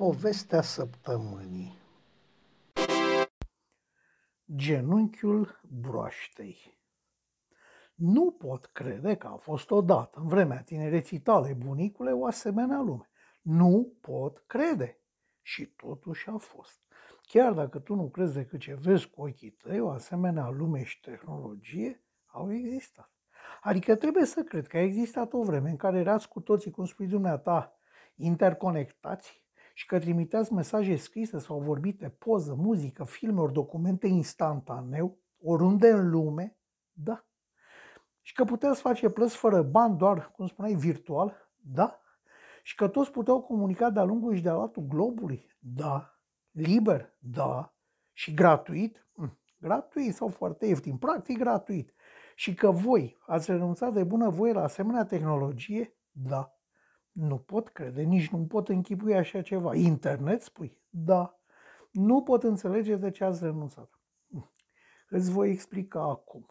Povestea săptămânii Genunchiul broaștei Nu pot crede că a fost odată, în vremea tinereții tale, bunicule, o asemenea lume. Nu pot crede. Și totuși a fost. Chiar dacă tu nu crezi decât ce vezi cu ochii tăi, o asemenea lume și tehnologie au existat. Adică trebuie să cred că a existat o vreme în care erați cu toții, cum spui dumneata, interconectați și că trimiteați mesaje scrise sau vorbite, poză, muzică, filme ori documente instantaneu, oriunde în lume, da. Și că puteați face plăți fără bani, doar, cum spuneai, virtual, da. Și că toți puteau comunica de-a lungul și de-a latul globului, da. Liber, da. Și gratuit, hm, gratuit sau foarte ieftin, practic gratuit. Și că voi ați renunțat de bună voie la asemenea tehnologie, da. Nu pot crede, nici nu pot închipui așa ceva. Internet, spui? Da. Nu pot înțelege de ce ați renunțat. Îți voi explica acum.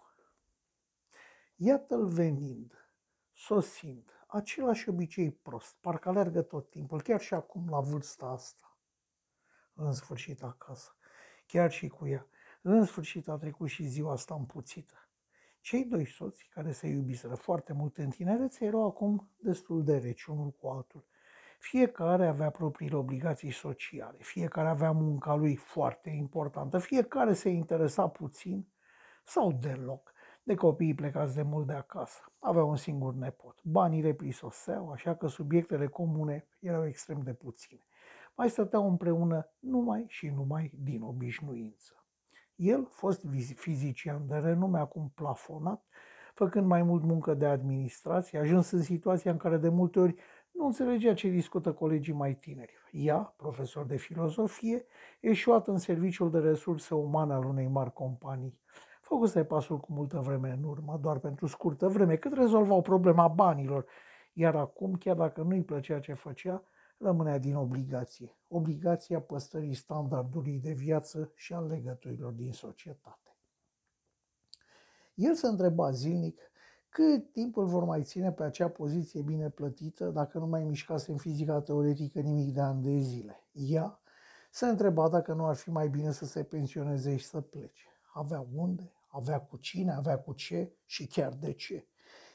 Iată-l venind, sosind, același obicei prost, parcă alergă tot timpul, chiar și acum la vârsta asta. În sfârșit acasă, chiar și cu ea. În sfârșit a trecut și ziua asta împuțită. Cei doi soți care se iubiseră foarte mult în tinerețe erau acum destul de reci unul cu altul. Fiecare avea propriile obligații sociale, fiecare avea munca lui foarte importantă, fiecare se interesa puțin sau deloc de copiii plecați de mult de acasă. Avea un singur nepot. Banii le prisoseau, așa că subiectele comune erau extrem de puține. Mai stăteau împreună numai și numai din obișnuință. El, fost fizician de renume, acum plafonat, făcând mai mult muncă de administrație, ajuns în situația în care de multe ori nu înțelegea ce discută colegii mai tineri. Ea, profesor de filozofie, eșuat în serviciul de resurse umane al unei mari companii. Făcuse pasul cu multă vreme în urmă, doar pentru scurtă vreme, cât rezolvau problema banilor, iar acum, chiar dacă nu-i plăcea ce făcea, rămânea din obligație, obligația păstrării standardului de viață și al legăturilor din societate. El se întreba zilnic cât timp îl vor mai ține pe acea poziție bine plătită dacă nu mai mișcase în fizica teoretică nimic de ani de zile. Ea se întreba dacă nu ar fi mai bine să se pensioneze și să plece. Avea unde, avea cu cine, avea cu ce și chiar de ce.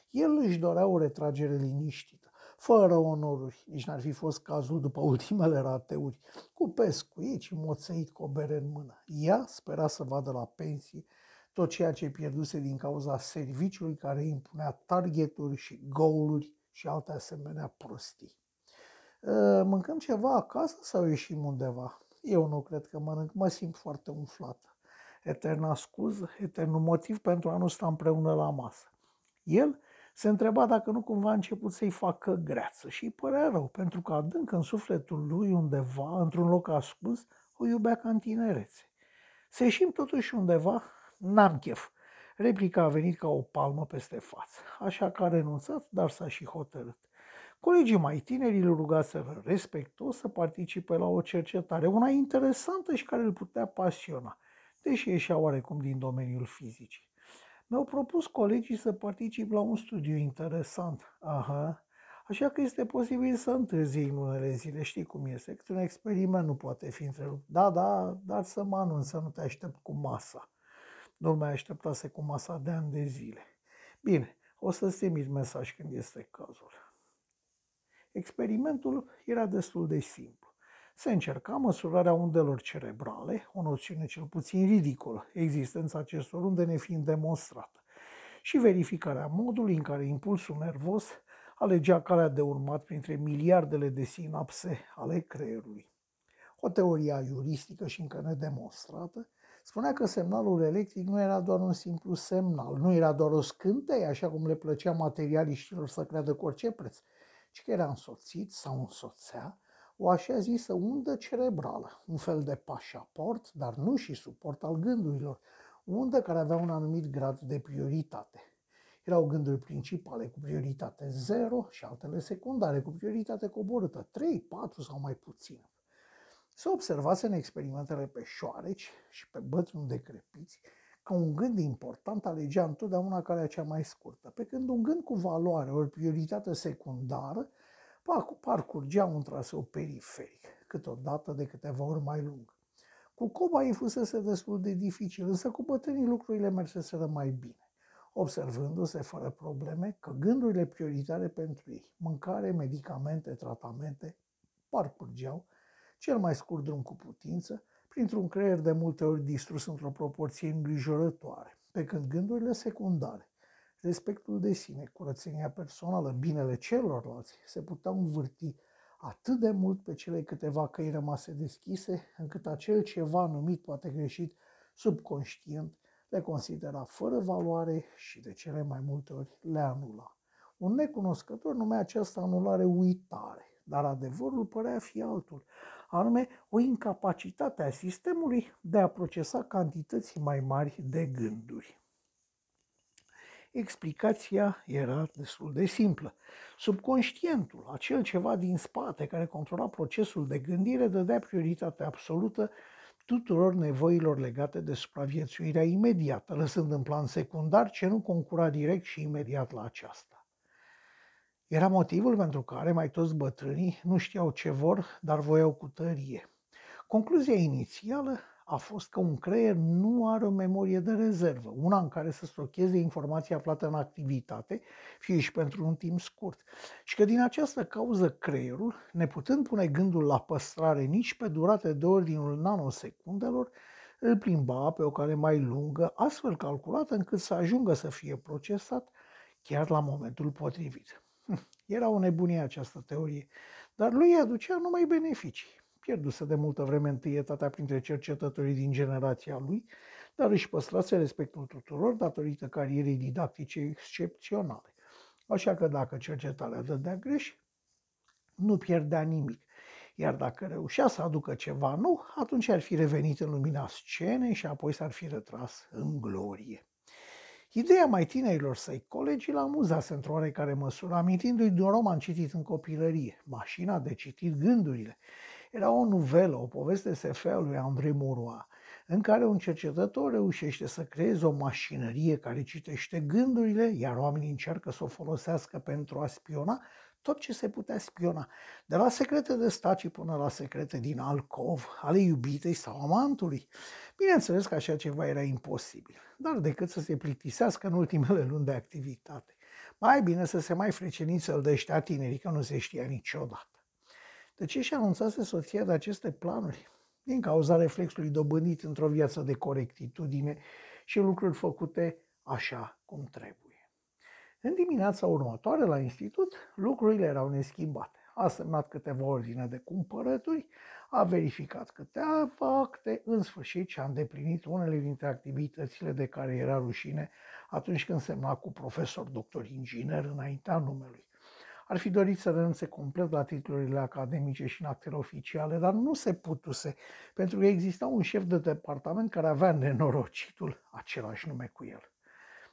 El își dorea o retragere liniștită fără onoruri. Nici n-ar fi fost cazul după ultimele rateuri, cu pescuit și moțeit cu o bere în mână. Ea spera să vadă la pensie tot ceea ce pierduse din cauza serviciului care impunea targeturi și goaluri și alte asemenea prostii. Ă, mâncăm ceva acasă sau ieșim undeva? Eu nu cred că mănânc, mă simt foarte umflată. Eterna scuză, eternul motiv pentru a nu sta împreună la masă. El se întreba dacă nu cumva a început să-i facă greață și îi părea rău, pentru că adânc în sufletul lui undeva, într-un loc ascuns, o iubea ca în tinerețe. Să ieșim totuși undeva, n-am chef. Replica a venit ca o palmă peste față, așa că a renunțat, dar s-a și hotărât. Colegii mai tineri îl rugaseră respectos să participe la o cercetare, una interesantă și care îl putea pasiona, deși ieșea oarecum din domeniul fizicii. Mi-au propus colegii să particip la un studiu interesant. Aha, așa că este posibil să întârzi în unele zile, știi cum este, că un experiment nu poate fi întrerupt. Da, da, dar să mă anunț să nu te aștept cu masa. Nu mai așteptase cu masa de ani de zile. Bine, o să-ți trimit mesaj când este cazul. Experimentul era destul de simplu se încerca măsurarea undelor cerebrale, o noțiune cel puțin ridicolă, existența acestor unde nefiind demonstrată, și verificarea modului în care impulsul nervos alegea calea de urmat printre miliardele de sinapse ale creierului. O teorie iuristică și încă nedemonstrată spunea că semnalul electric nu era doar un simplu semnal, nu era doar o scânteie, așa cum le plăcea materialiștilor să creadă cu orice preț, ci că era însoțit sau însoțea o așa zisă undă cerebrală, un fel de pașaport, dar nu și suport al gândurilor, undă care avea un anumit grad de prioritate. Erau gânduri principale cu prioritate 0 și altele secundare cu prioritate coborâtă 3, 4 sau mai puțin. Se observase în experimentele pe șoareci și pe bătrâni decrepiți că un gând important alegea întotdeauna calea cea mai scurtă, pe când un gând cu valoare ori prioritate secundară parcurgea un traseu periferic. câteodată de câteva ori mai lung. Cu coba ei fusese destul de dificil, însă cu bătrânii lucrurile merseseră mai bine, observându-se fără probleme că gândurile prioritare pentru ei, mâncare, medicamente, tratamente, parcurgeau, cel mai scurt drum cu putință, printr-un creier de multe ori distrus într-o proporție îngrijorătoare, pe când gândurile secundare, respectul de sine, curățenia personală, binele celorlalți, se puteau învârti atât de mult pe cele câteva căi rămase deschise, încât acel ceva numit poate greșit subconștient le considera fără valoare și de cele mai multe ori le anula. Un necunoscător numea această anulare uitare, dar adevărul părea fi altul, anume o incapacitate a sistemului de a procesa cantități mai mari de gânduri. Explicația era destul de simplă. Subconștientul, acel ceva din spate care controla procesul de gândire, dădea prioritate absolută tuturor nevoilor legate de supraviețuirea imediată, lăsând în plan secundar ce nu concura direct și imediat la aceasta. Era motivul pentru care mai toți bătrânii nu știau ce vor, dar voiau cu tărie. Concluzia inițială a fost că un creier nu are o memorie de rezervă, una în care să stocheze informația aflată în activitate, fie și pentru un timp scurt. Și că din această cauză creierul, neputând pune gândul la păstrare nici pe durate de ordinul nanosecundelor, îl plimba pe o cale mai lungă, astfel calculată încât să ajungă să fie procesat chiar la momentul potrivit. Hm, era o nebunie această teorie, dar lui aducea numai beneficii pierduse de multă vreme întâietatea printre cercetătorii din generația lui, dar își păstrase respectul tuturor datorită carierei didactice excepționale. Așa că dacă cercetarea dădea greș, nu pierdea nimic. Iar dacă reușea să aducă ceva nou, atunci ar fi revenit în lumina scenei și apoi s-ar fi retras în glorie. Ideea mai tinerilor săi colegi l amuzase într-o oarecare măsură, amintindu-i de un roman citit în copilărie, Mașina de citit gândurile, era o nuvelă, o poveste SF a lui André Maurois, în care un cercetător reușește să creeze o mașinărie care citește gândurile, iar oamenii încearcă să o folosească pentru a spiona tot ce se putea spiona, de la secrete de staci până la secrete din alcov, ale iubitei sau amantului. Bineînțeles că așa ceva era imposibil, dar decât să se plictisească în ultimele luni de activitate. Mai bine să se mai freceniți să-l dăștea tinerii, că nu se știa niciodată. De ce și anunțase soția de aceste planuri? Din cauza reflexului dobândit într-o viață de corectitudine și lucruri făcute așa cum trebuie. În dimineața următoare la institut, lucrurile erau neschimbate. A semnat câteva ordine de cumpărături, a verificat câteva acte, în sfârșit și a îndeplinit unele dintre activitățile de care era rușine atunci când semna cu profesor doctor inginer înaintea numelui. Ar fi dorit să renunțe complet la titlurile academice și în actele oficiale, dar nu se putuse, pentru că exista un șef de departament care avea nenorocitul același nume cu el.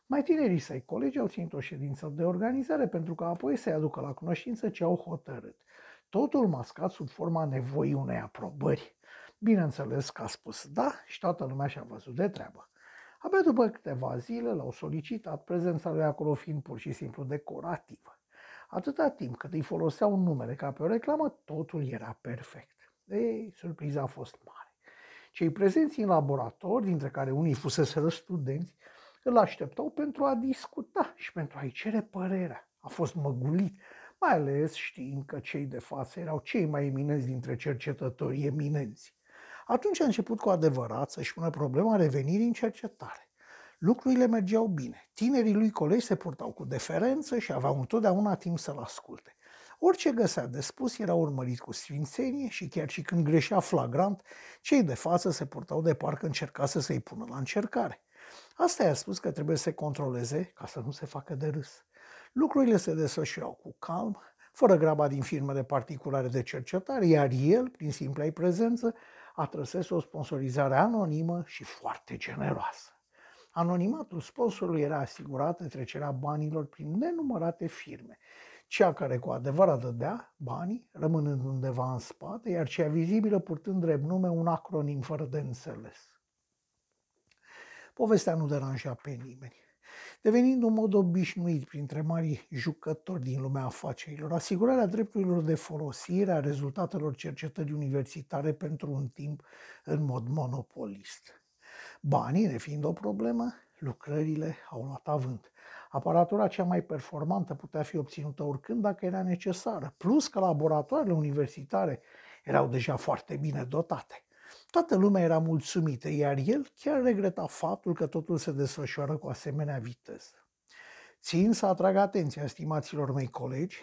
Mai tinerii săi colegi au ținut o ședință de organizare pentru că apoi să-i aducă la cunoștință ce au hotărât. Totul mascat sub forma nevoii unei aprobări. Bineînțeles că a spus da și toată lumea și-a văzut de treabă. Abia după câteva zile l-au solicitat, prezența lui acolo fiind pur și simplu decorativă. Atâta timp cât îi foloseau numele ca pe o reclamă, totul era perfect. Ei, surpriza a fost mare. Cei prezenți în laborator, dintre care unii fusese studenți, îl așteptau pentru a discuta și pentru a-i cere părerea. A fost măgulit, mai ales știind că cei de față erau cei mai eminenți dintre cercetătorii eminenți. Atunci a început cu adevărat să-și pună problema revenirii în cercetare. Lucrurile mergeau bine. Tinerii lui colegi se purtau cu deferență și aveau întotdeauna timp să-l asculte. Orice găsea de spus era urmărit cu sfințenie și chiar și când greșea flagrant, cei de față se purtau de parcă încerca să se-i pună la încercare. Asta i-a spus că trebuie să se controleze ca să nu se facă de râs. Lucrurile se desfășurau cu calm, fără graba din firmele particulare de cercetare, iar el, prin simpla prezență, a trăsesc o sponsorizare anonimă și foarte generoasă. Anonimatul sponsorului era asigurat de trecerea banilor prin nenumărate firme. Cea care cu adevărat dădea banii, rămânând undeva în spate, iar cea vizibilă purtând drept nume un acronim fără de înțeles. Povestea nu deranja pe nimeni. devenind un mod obișnuit printre mari jucători din lumea afacerilor, asigurarea drepturilor de folosire a rezultatelor cercetării universitare pentru un timp în mod monopolist. Banii, nefiind o problemă, lucrările au luat avânt. Aparatura cea mai performantă putea fi obținută oricând dacă era necesară, plus că laboratoarele universitare erau deja foarte bine dotate. Toată lumea era mulțumită, iar el chiar regreta faptul că totul se desfășoară cu asemenea viteză. Țin să atrag atenția stimaților mei colegi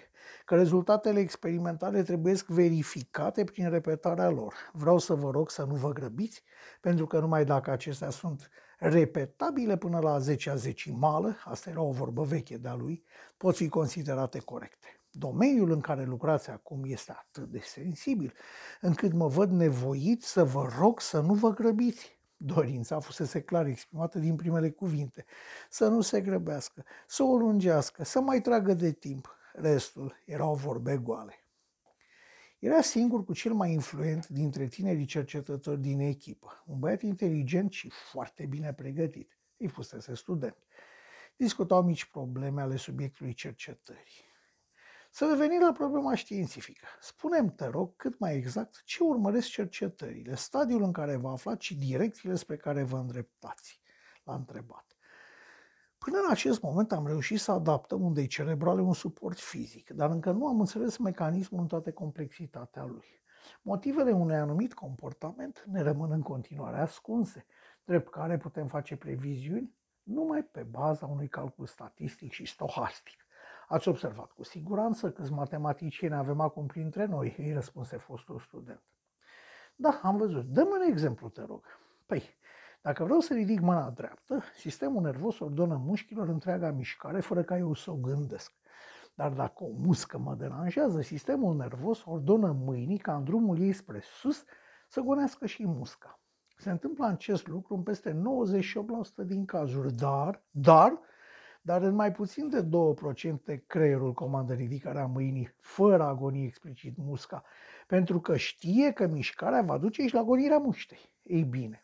că rezultatele experimentale trebuie verificate prin repetarea lor. Vreau să vă rog să nu vă grăbiți, pentru că numai dacă acestea sunt repetabile până la 10 a mală, asta era o vorbă veche de-a lui, pot fi considerate corecte. Domeniul în care lucrați acum este atât de sensibil, încât mă văd nevoit să vă rog să nu vă grăbiți. Dorința fusese clar exprimată din primele cuvinte. Să nu se grăbească, să o lungească, să mai tragă de timp. Restul erau vorbe goale. Era singur cu cel mai influent dintre tinerii cercetători din echipă, un băiat inteligent și foarte bine pregătit. Îi fusese student. Discutau mici probleme ale subiectului cercetării. Să revenim la problema științifică. Spunem, te rog, cât mai exact ce urmăresc cercetările, stadiul în care vă aflați și direcțiile spre care vă îndreptați. L-a întrebat. Până în acest moment am reușit să adaptăm undei cerebrale un suport fizic, dar încă nu am înțeles mecanismul în toată complexitatea lui. Motivele unui anumit comportament ne rămân în continuare ascunse, drept care putem face previziuni numai pe baza unui calcul statistic și stohastic. Ați observat cu siguranță câți matematicieni avem acum printre noi, îi răspunse fostul student. Da, am văzut. Dă-mi un exemplu, te rog. Păi, dacă vreau să ridic mâna dreaptă, sistemul nervos ordonă mușchilor întreaga mișcare fără ca eu să o gândesc. Dar dacă o muscă mă deranjează, sistemul nervos ordonă mâinii ca în drumul ei spre sus să gonească și musca. Se întâmplă acest lucru în peste 98% din cazuri, dar, dar, dar în mai puțin de 2% creierul comandă ridicarea mâinii fără a goni explicit musca, pentru că știe că mișcarea va duce și la gonirea muștei. Ei bine,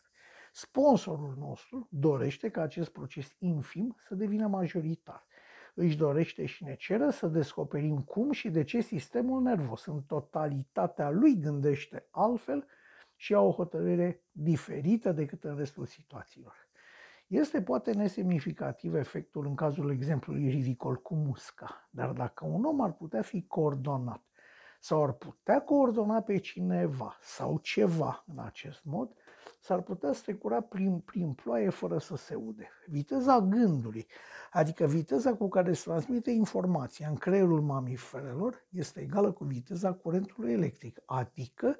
Sponsorul nostru dorește ca acest proces infim să devină majoritar. Își dorește și ne cere să descoperim cum și de ce sistemul nervos în totalitatea lui gândește altfel și au o hotărâre diferită decât în restul situațiilor. Este poate nesemnificativ efectul în cazul exemplului ridicol cu musca, dar dacă un om ar putea fi coordonat sau ar putea coordona pe cineva sau ceva în acest mod, s-ar putea strecura prin, prin ploaie fără să se ude. Viteza gândului, adică viteza cu care se transmite informația în creierul mamiferelor, este egală cu viteza curentului electric, adică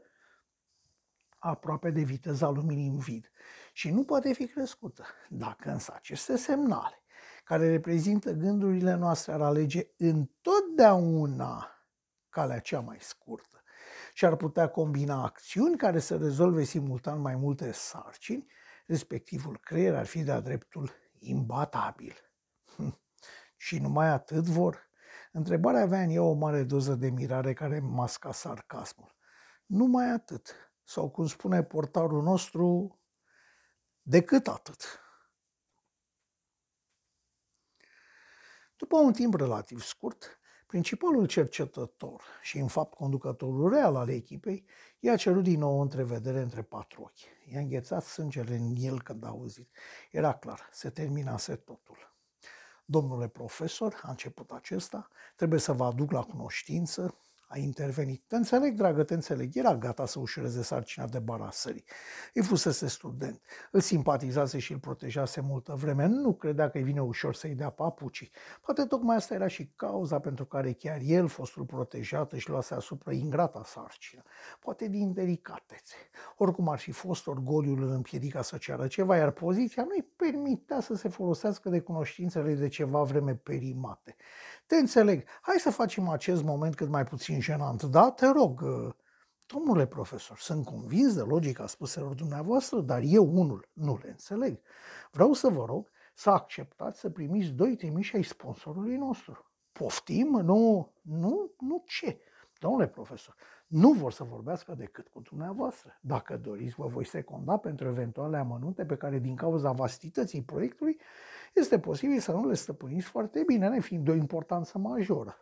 aproape de viteza luminii în vid și nu poate fi crescută. Dacă însă aceste semnale, care reprezintă gândurile noastre, ar alege întotdeauna calea cea mai scurtă și ar putea combina acțiuni care să rezolve simultan mai multe sarcini, respectivul creier ar fi de-a dreptul imbatabil. Hm. Și numai atât vor? Întrebarea avea în ea o mare doză de mirare care masca sarcasmul. Numai atât. Sau cum spune portarul nostru, decât atât. După un timp relativ scurt, Principalul cercetător și, în fapt, conducătorul real al echipei i-a cerut din nou o întrevedere între patru ochi. I-a înghețat sângele în el când a auzit. Era clar, se terminase totul. Domnule profesor, a început acesta, trebuie să vă aduc la cunoștință a intervenit. Te înțeleg, dragă, te înțeleg. Era gata să ușureze sarcina de barasării. Îi fusese student. Îl simpatizase și îl protejase multă vreme. Nu credea că îi vine ușor să-i dea papucii. Poate tocmai asta era și cauza pentru care chiar el, fostul protejat, își luase asupra ingrata sarcină. Poate din delicatețe. Oricum ar fi fost, orgoliul îl împiedica să ceară ceva, iar poziția nu-i permitea să se folosească de cunoștințele de ceva vreme perimate. Te înțeleg. Hai să facem acest moment cât mai puțin jenant. Da, te rog, uh, domnule profesor, sunt convins de logica spuselor dumneavoastră, dar eu unul nu le înțeleg. Vreau să vă rog să acceptați să primiți doi trimiși ai sponsorului nostru. Poftim? Nu, nu, nu ce? Domnule profesor, nu vor să vorbească decât cu dumneavoastră. Dacă doriți, vă voi secunda pentru eventuale amănunte pe care, din cauza vastității proiectului, este posibil să nu le stăpâniți foarte bine, nefiind de o importanță majoră.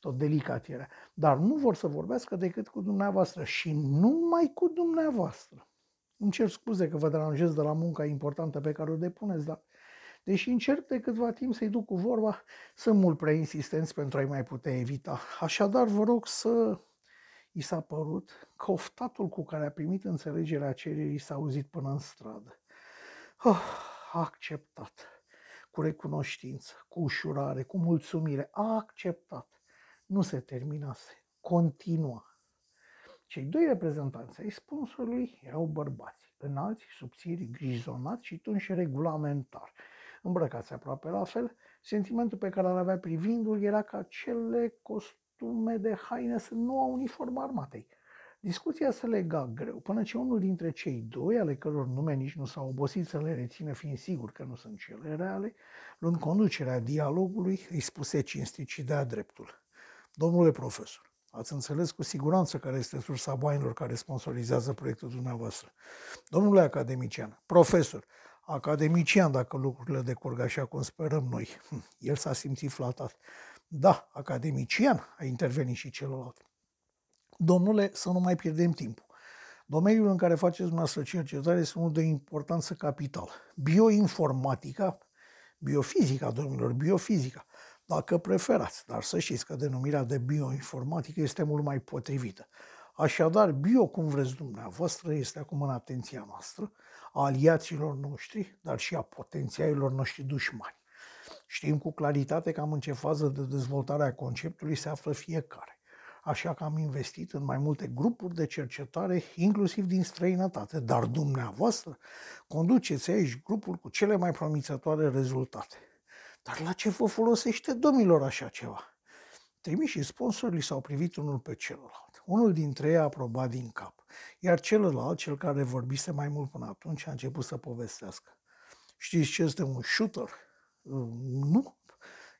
Tot delicat era. Dar nu vor să vorbească decât cu dumneavoastră și numai cu dumneavoastră. Îmi cer scuze că vă deranjez de la munca importantă pe care o depuneți, dar deși încerc de câtva timp să-i duc cu vorba, sunt mult prea insistenți pentru a-i mai putea evita. Așadar, vă rog să i s-a părut că oftatul cu care a primit înțelegerea cererii s-a auzit până în stradă. Oh, a acceptat, cu recunoștință, cu ușurare, cu mulțumire, a acceptat. Nu se terminase, continua. Cei doi reprezentanți ai sponsorului erau bărbați, înalți, subțiri, grizonați și tunși regulamentar. Îmbrăcați aproape la fel, sentimentul pe care îl avea privindul era că acele costume de haine să nu au uniformă armatei. Discuția se lega greu, până ce unul dintre cei doi, ale căror nume nici nu s-au obosit să le rețină, fiind sigur că nu sunt cele reale, luând conducerea dialogului, îi spuse cinstit și de-a dreptul. Domnule profesor, Ați înțeles cu siguranță care este sursa banilor care sponsorizează proiectul dumneavoastră. Domnule academician, profesor, academician dacă lucrurile decurg așa cum sperăm noi. Hm, el s-a simțit flatat. Da, academician, a intervenit și celălalt. Domnule, să nu mai pierdem timpul. Domeniul în care faceți dumneavoastră cercetare este unul de importanță capital. Bioinformatica, biofizica, domnilor, biofizica dacă preferați, dar să știți că denumirea de bioinformatică este mult mai potrivită. Așadar, bio, cum vreți dumneavoastră, este acum în atenția noastră, a aliaților noștri, dar și a potențialilor noștri dușmani. Știm cu claritate cam în ce fază de dezvoltare a conceptului se află fiecare. Așa că am investit în mai multe grupuri de cercetare, inclusiv din străinătate. Dar dumneavoastră conduceți aici grupul cu cele mai promițătoare rezultate. Dar la ce vă folosește domnilor așa ceva? Trimișii sponsorii s-au privit unul pe celălalt. Unul dintre ei a aprobat din cap, iar celălalt, cel care vorbise mai mult până atunci, a început să povestească. Știți ce este un shooter? Nu,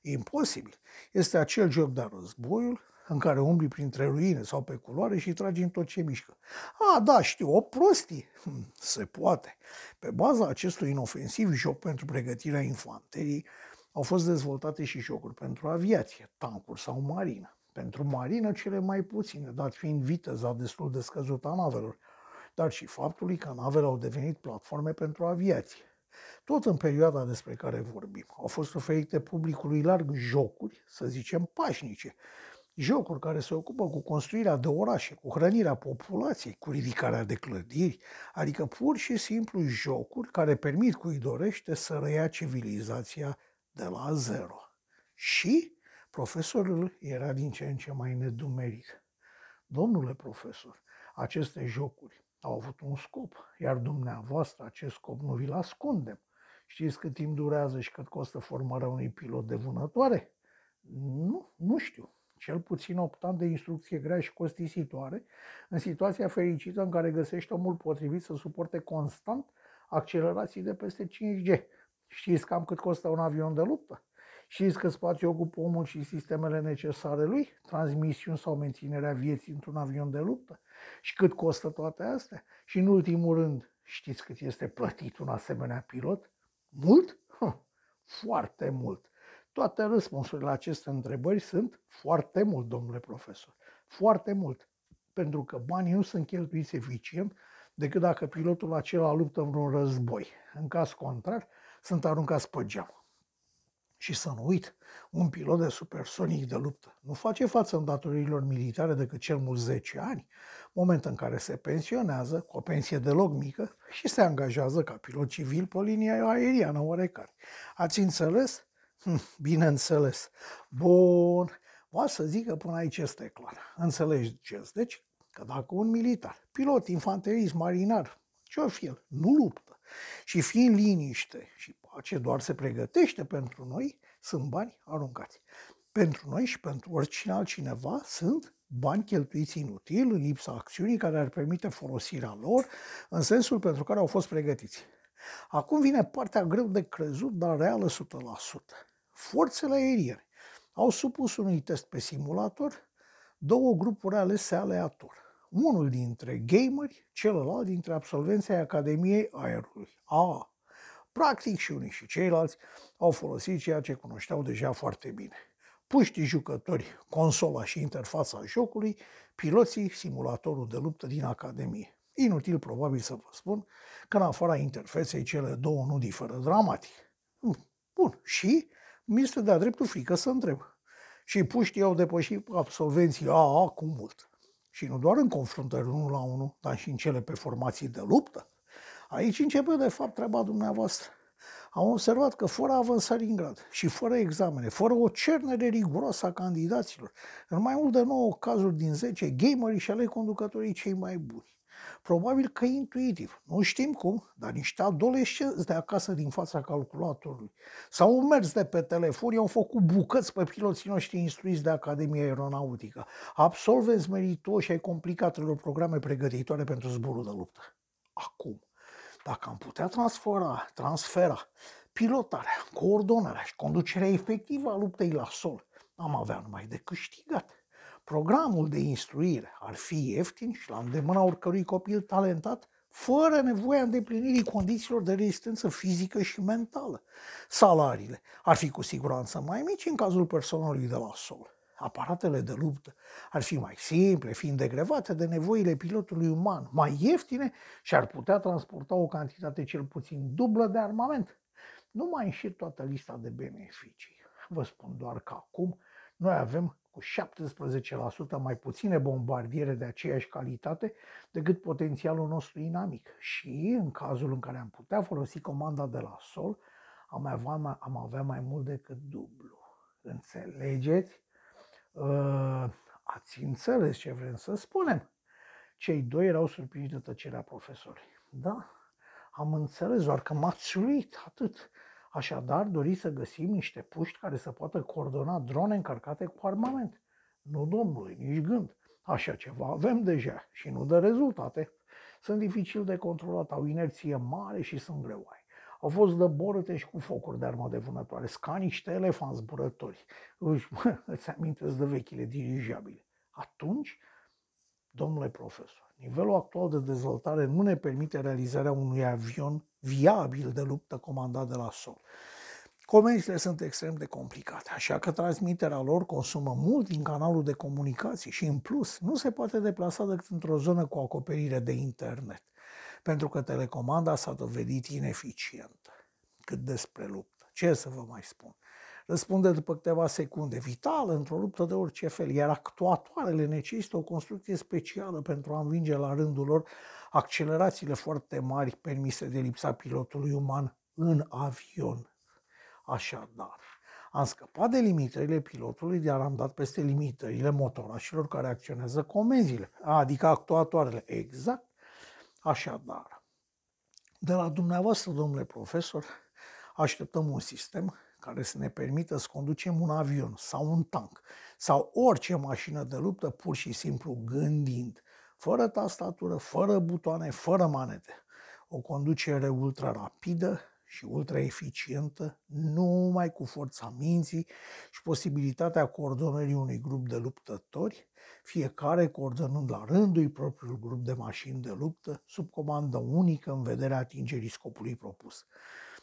e imposibil. Este acel joc de războiul în care umbli printre ruine sau pe culoare și tragi în tot ce mișcă. A, da, știu, o prostie. Hm, se poate. Pe baza acestui inofensiv joc pentru pregătirea infanteriei, au fost dezvoltate și jocuri pentru aviație, tancuri sau marină. Pentru marină cele mai puține, dat fiind viteza destul de scăzută a navelor, dar și faptului că navele au devenit platforme pentru aviație. Tot în perioada despre care vorbim, au fost oferite publicului larg jocuri, să zicem pașnice, jocuri care se ocupă cu construirea de orașe, cu hrănirea populației, cu ridicarea de clădiri, adică pur și simplu jocuri care permit cui dorește să reia civilizația de la zero. Și profesorul era din ce în ce mai nedumerit. Domnule profesor, aceste jocuri au avut un scop, iar dumneavoastră acest scop nu vi-l ascundem. Știți cât timp durează și cât costă formarea unui pilot de vânătoare? Nu, nu știu. Cel puțin 8 ani de instrucție grea și costisitoare, în situația fericită în care găsește omul potrivit să suporte constant accelerații de peste 5G, Știți cam cât costă un avion de luptă? Știți că spațiu ocupă omul și sistemele necesare lui, transmisiuni sau menținerea vieții într-un avion de luptă? Și cât costă toate astea? Și în ultimul rând, știți cât este plătit un asemenea pilot? Mult? Huh, foarte mult. Toate răspunsurile la aceste întrebări sunt foarte mult, domnule profesor. Foarte mult. Pentru că banii nu sunt cheltuiți eficient decât dacă pilotul acela luptă în vreun război. În caz contrar, sunt aruncați pe geam. Și să nu uit, un pilot de supersonic de luptă nu face față îndatoririlor militare decât cel mult 10 ani, moment în care se pensionează cu o pensie deloc mică și se angajează ca pilot civil pe linia aeriană oarecare. Ați înțeles? Hm, bineînțeles. Bun. Va să zic că până aici este clar. Înțelegeți? Deci, că dacă un militar, pilot, infanterist, marinar, ce-o fi el, nu luptă, și fiind liniște și pace doar se pregătește pentru noi, sunt bani aruncați. Pentru noi și pentru oricine altcineva sunt bani cheltuiți inutil, în lipsa acțiunii care ar permite folosirea lor în sensul pentru care au fost pregătiți. Acum vine partea greu de crezut, dar reală 100%. Forțele aeriene au supus unui test pe simulator două grupuri alese aleator. Unul dintre gameri, celălalt dintre absolvenții Academiei Aerului. A, practic și unii și ceilalți au folosit ceea ce cunoșteau deja foarte bine. Puștii jucători, consola și interfața jocului, piloții, simulatorul de luptă din Academie. Inutil probabil să vă spun că în afara interfeței cele două nu diferă dramatic. Bun, și mi este de-a dreptul frică să întreb. Și puștii au depășit absolvenții AA cu mult. Și nu doar în confruntări unul la unul, dar și în cele pe formații de luptă. Aici începe de fapt treaba dumneavoastră. Am observat că fără avansări în grad și fără examene, fără o cernere riguroasă a candidaților, în mai mult de 9 cazuri din 10, gamerii și ale conducătorii cei mai buni Probabil că intuitiv. Nu știm cum, dar niște adolescenți de acasă din fața calculatorului sau mers de pe telefon, i-au făcut bucăți pe piloții noștri instruiți de Academia Aeronautică, absolvenți meritoși ai complicatelor programe pregătitoare pentru zborul de luptă. Acum, dacă am putea transfera, transfera pilotarea, coordonarea și conducerea efectivă a luptei la sol, am avea numai de câștigat. Programul de instruire ar fi ieftin și la îndemâna oricărui copil talentat, fără nevoia îndeplinirii condițiilor de rezistență fizică și mentală. Salariile ar fi cu siguranță mai mici în cazul personalului de la sol. Aparatele de luptă ar fi mai simple, fiind degrevate de nevoile pilotului uman, mai ieftine și ar putea transporta o cantitate cel puțin dublă de armament. Nu mai înșir toată lista de beneficii. Vă spun doar că acum noi avem cu 17% mai puține bombardiere de aceeași calitate decât potențialul nostru inamic. Și în cazul în care am putea folosi comanda de la sol, am avea, am avea mai mult decât dublu. Înțelegeți? Uh, ați înțeles ce vrem să spunem? Cei doi erau surprinși de tăcerea profesorului. Da, am înțeles, doar că m-ați uit, atât. Așadar, doriți să găsim niște puști care să poată coordona drone încărcate cu armament. Nu, domnule, nici gând. Așa ceva avem deja și nu dă rezultate. Sunt dificil de controlat, au inerție mare și sunt greoaie. Au fost de borâte și cu focuri de armă de vânătoare, ca niște elefanți zburători. Își, îți amintesc de vechile dirijabile. Atunci, domnule profesor, nivelul actual de dezvoltare nu ne permite realizarea unui avion viabil de luptă comandat de la sol. Comenzile sunt extrem de complicate, așa că transmiterea lor consumă mult din canalul de comunicații și, în plus, nu se poate deplasa decât într-o zonă cu acoperire de internet, pentru că telecomanda s-a dovedit ineficientă. Cât despre luptă, ce să vă mai spun? Răspunde după câteva secunde, vitală într-o luptă de orice fel, iar actuatoarele necesită o construcție specială pentru a învinge la rândul lor accelerațiile foarte mari permise de lipsa pilotului uman în avion. Așadar, am scăpat de limitările pilotului, dar am dat peste limitările motorașilor care acționează comenzile, adică actuatoarele. Exact. Așadar, de la dumneavoastră, domnule profesor, așteptăm un sistem care să ne permită să conducem un avion sau un tank sau orice mașină de luptă pur și simplu gândind, fără tastatură, fără butoane, fără manete. O conducere ultra rapidă și ultra eficientă, numai cu forța minții și posibilitatea coordonării unui grup de luptători, fiecare coordonând la rândul propriul grup de mașini de luptă, sub comandă unică în vederea atingerii scopului propus.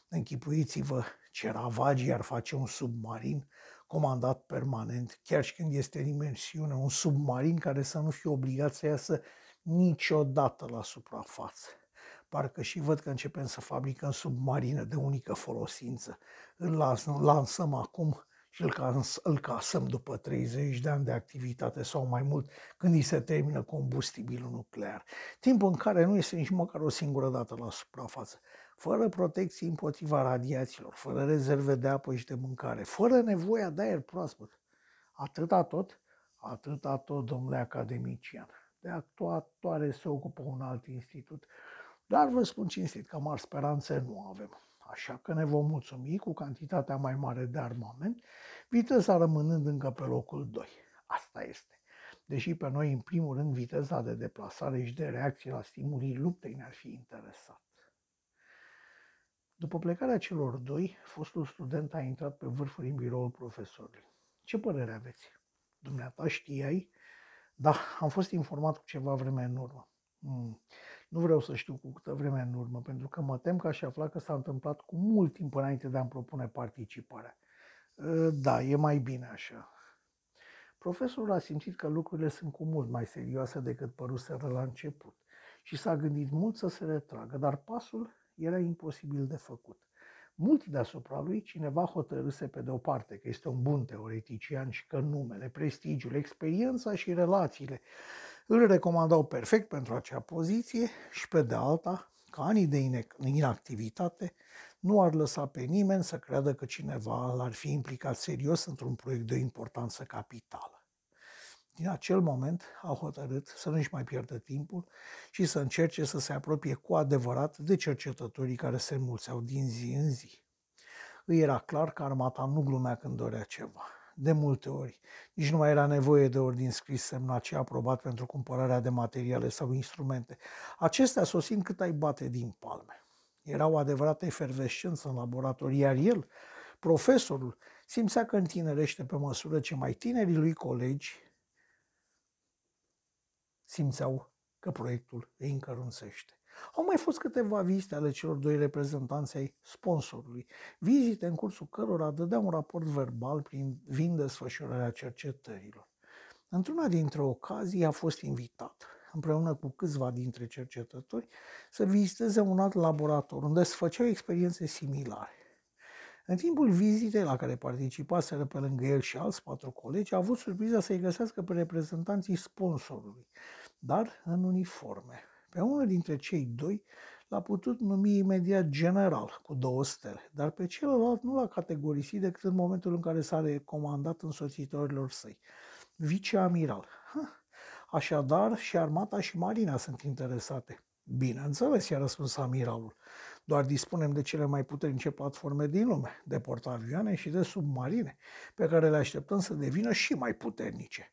Închipuiți-vă ce ravagii ar face un submarin comandat permanent, chiar și când este în dimensiune, un submarin care să nu fie obligat să iasă niciodată la suprafață. Parcă și văd că începem să fabricăm submarine de unică folosință. Îl lansăm acum și îl, cas, îl casăm după 30 de ani de activitate sau mai mult, când îi se termină combustibilul nuclear. Timp în care nu este nici măcar o singură dată la suprafață fără protecție împotriva radiațiilor, fără rezerve de apă și de mâncare, fără nevoia de aer proaspăt. Atâta tot, atâta tot, domnule academician. De actuatoare se ocupă un alt institut, dar vă spun cinstit că mari speranțe nu avem. Așa că ne vom mulțumi cu cantitatea mai mare de armament, viteza rămânând încă pe locul 2. Asta este. Deși pe noi, în primul rând, viteza de deplasare și de reacție la stimulii luptei ne-ar fi interesat. După plecarea celor doi, fostul student a intrat pe vârfuri în biroul profesorului. Ce părere aveți? Dumneata știai? Da, am fost informat cu ceva vreme în urmă. Hmm. Nu vreau să știu cu câtă vreme în urmă, pentru că mă tem că aș afla că s-a întâmplat cu mult timp înainte de a-mi propune participarea. Ă, da, e mai bine așa. Profesorul a simțit că lucrurile sunt cu mult mai serioase decât păruseră la început și s-a gândit mult să se retragă, dar pasul era imposibil de făcut. Mult deasupra lui, cineva hotărâse pe de o parte că este un bun teoretician și că numele, prestigiul, experiența și relațiile îl recomandau perfect pentru acea poziție și pe de alta, că anii de inactivitate nu ar lăsa pe nimeni să creadă că cineva l-ar fi implicat serios într-un proiect de importanță capitală. Din acel moment a hotărât să nu-și mai pierdă timpul și să încerce să se apropie cu adevărat de cercetătorii care se înmulțeau din zi în zi. Îi era clar că armata nu glumea când dorea ceva. De multe ori, nici nu mai era nevoie de ordin scris semnat și aprobat pentru cumpărarea de materiale sau instrumente, acestea sosind cât ai bate din palme. Era o adevărată efervescență în laborator, iar el, profesorul, simțea că întinerește pe măsură ce mai tinerii lui colegi simțeau că proiectul îi încărunțește. Au mai fost câteva vizite ale celor doi reprezentanți ai sponsorului, vizite în cursul cărora dădea un raport verbal vin desfășurarea cercetărilor. Într-una dintre ocazii a fost invitat, împreună cu câțiva dintre cercetători, să viziteze un alt laborator unde se făceau experiențe similare. În timpul vizitei la care participaseră pe lângă el și alți patru colegi, a avut surpriza să-i găsească pe reprezentanții sponsorului, dar în uniforme. Pe unul dintre cei doi l-a putut numi imediat general, cu două stele, dar pe celălalt nu l-a categorisit decât în momentul în care s-a recomandat însoțitorilor săi. Viceamiral. Așadar, și armata și marina sunt interesate. Bineînțeles, i-a răspuns amiralul. Doar dispunem de cele mai puternice platforme din lume, de portavioane și de submarine, pe care le așteptăm să devină și mai puternice.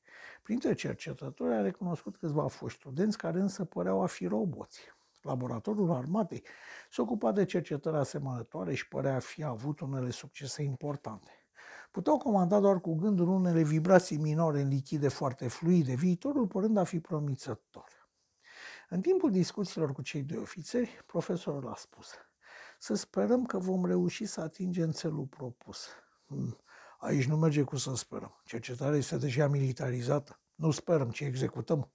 Printre cercetători a recunoscut câțiva foști studenți care însă păreau a fi roboți. Laboratorul armatei se ocupa de cercetări asemănătoare și părea a fi avut unele succese importante. Puteau comanda doar cu gândul unele vibrații minore în lichide foarte fluide, viitorul părând a fi promițător. În timpul discuțiilor cu cei doi ofițeri, profesorul a spus să sperăm că vom reuși să atingem țelul propus. Hmm. Aici nu merge cu să sperăm. Cercetarea este deja militarizată. Nu sperăm, ci executăm.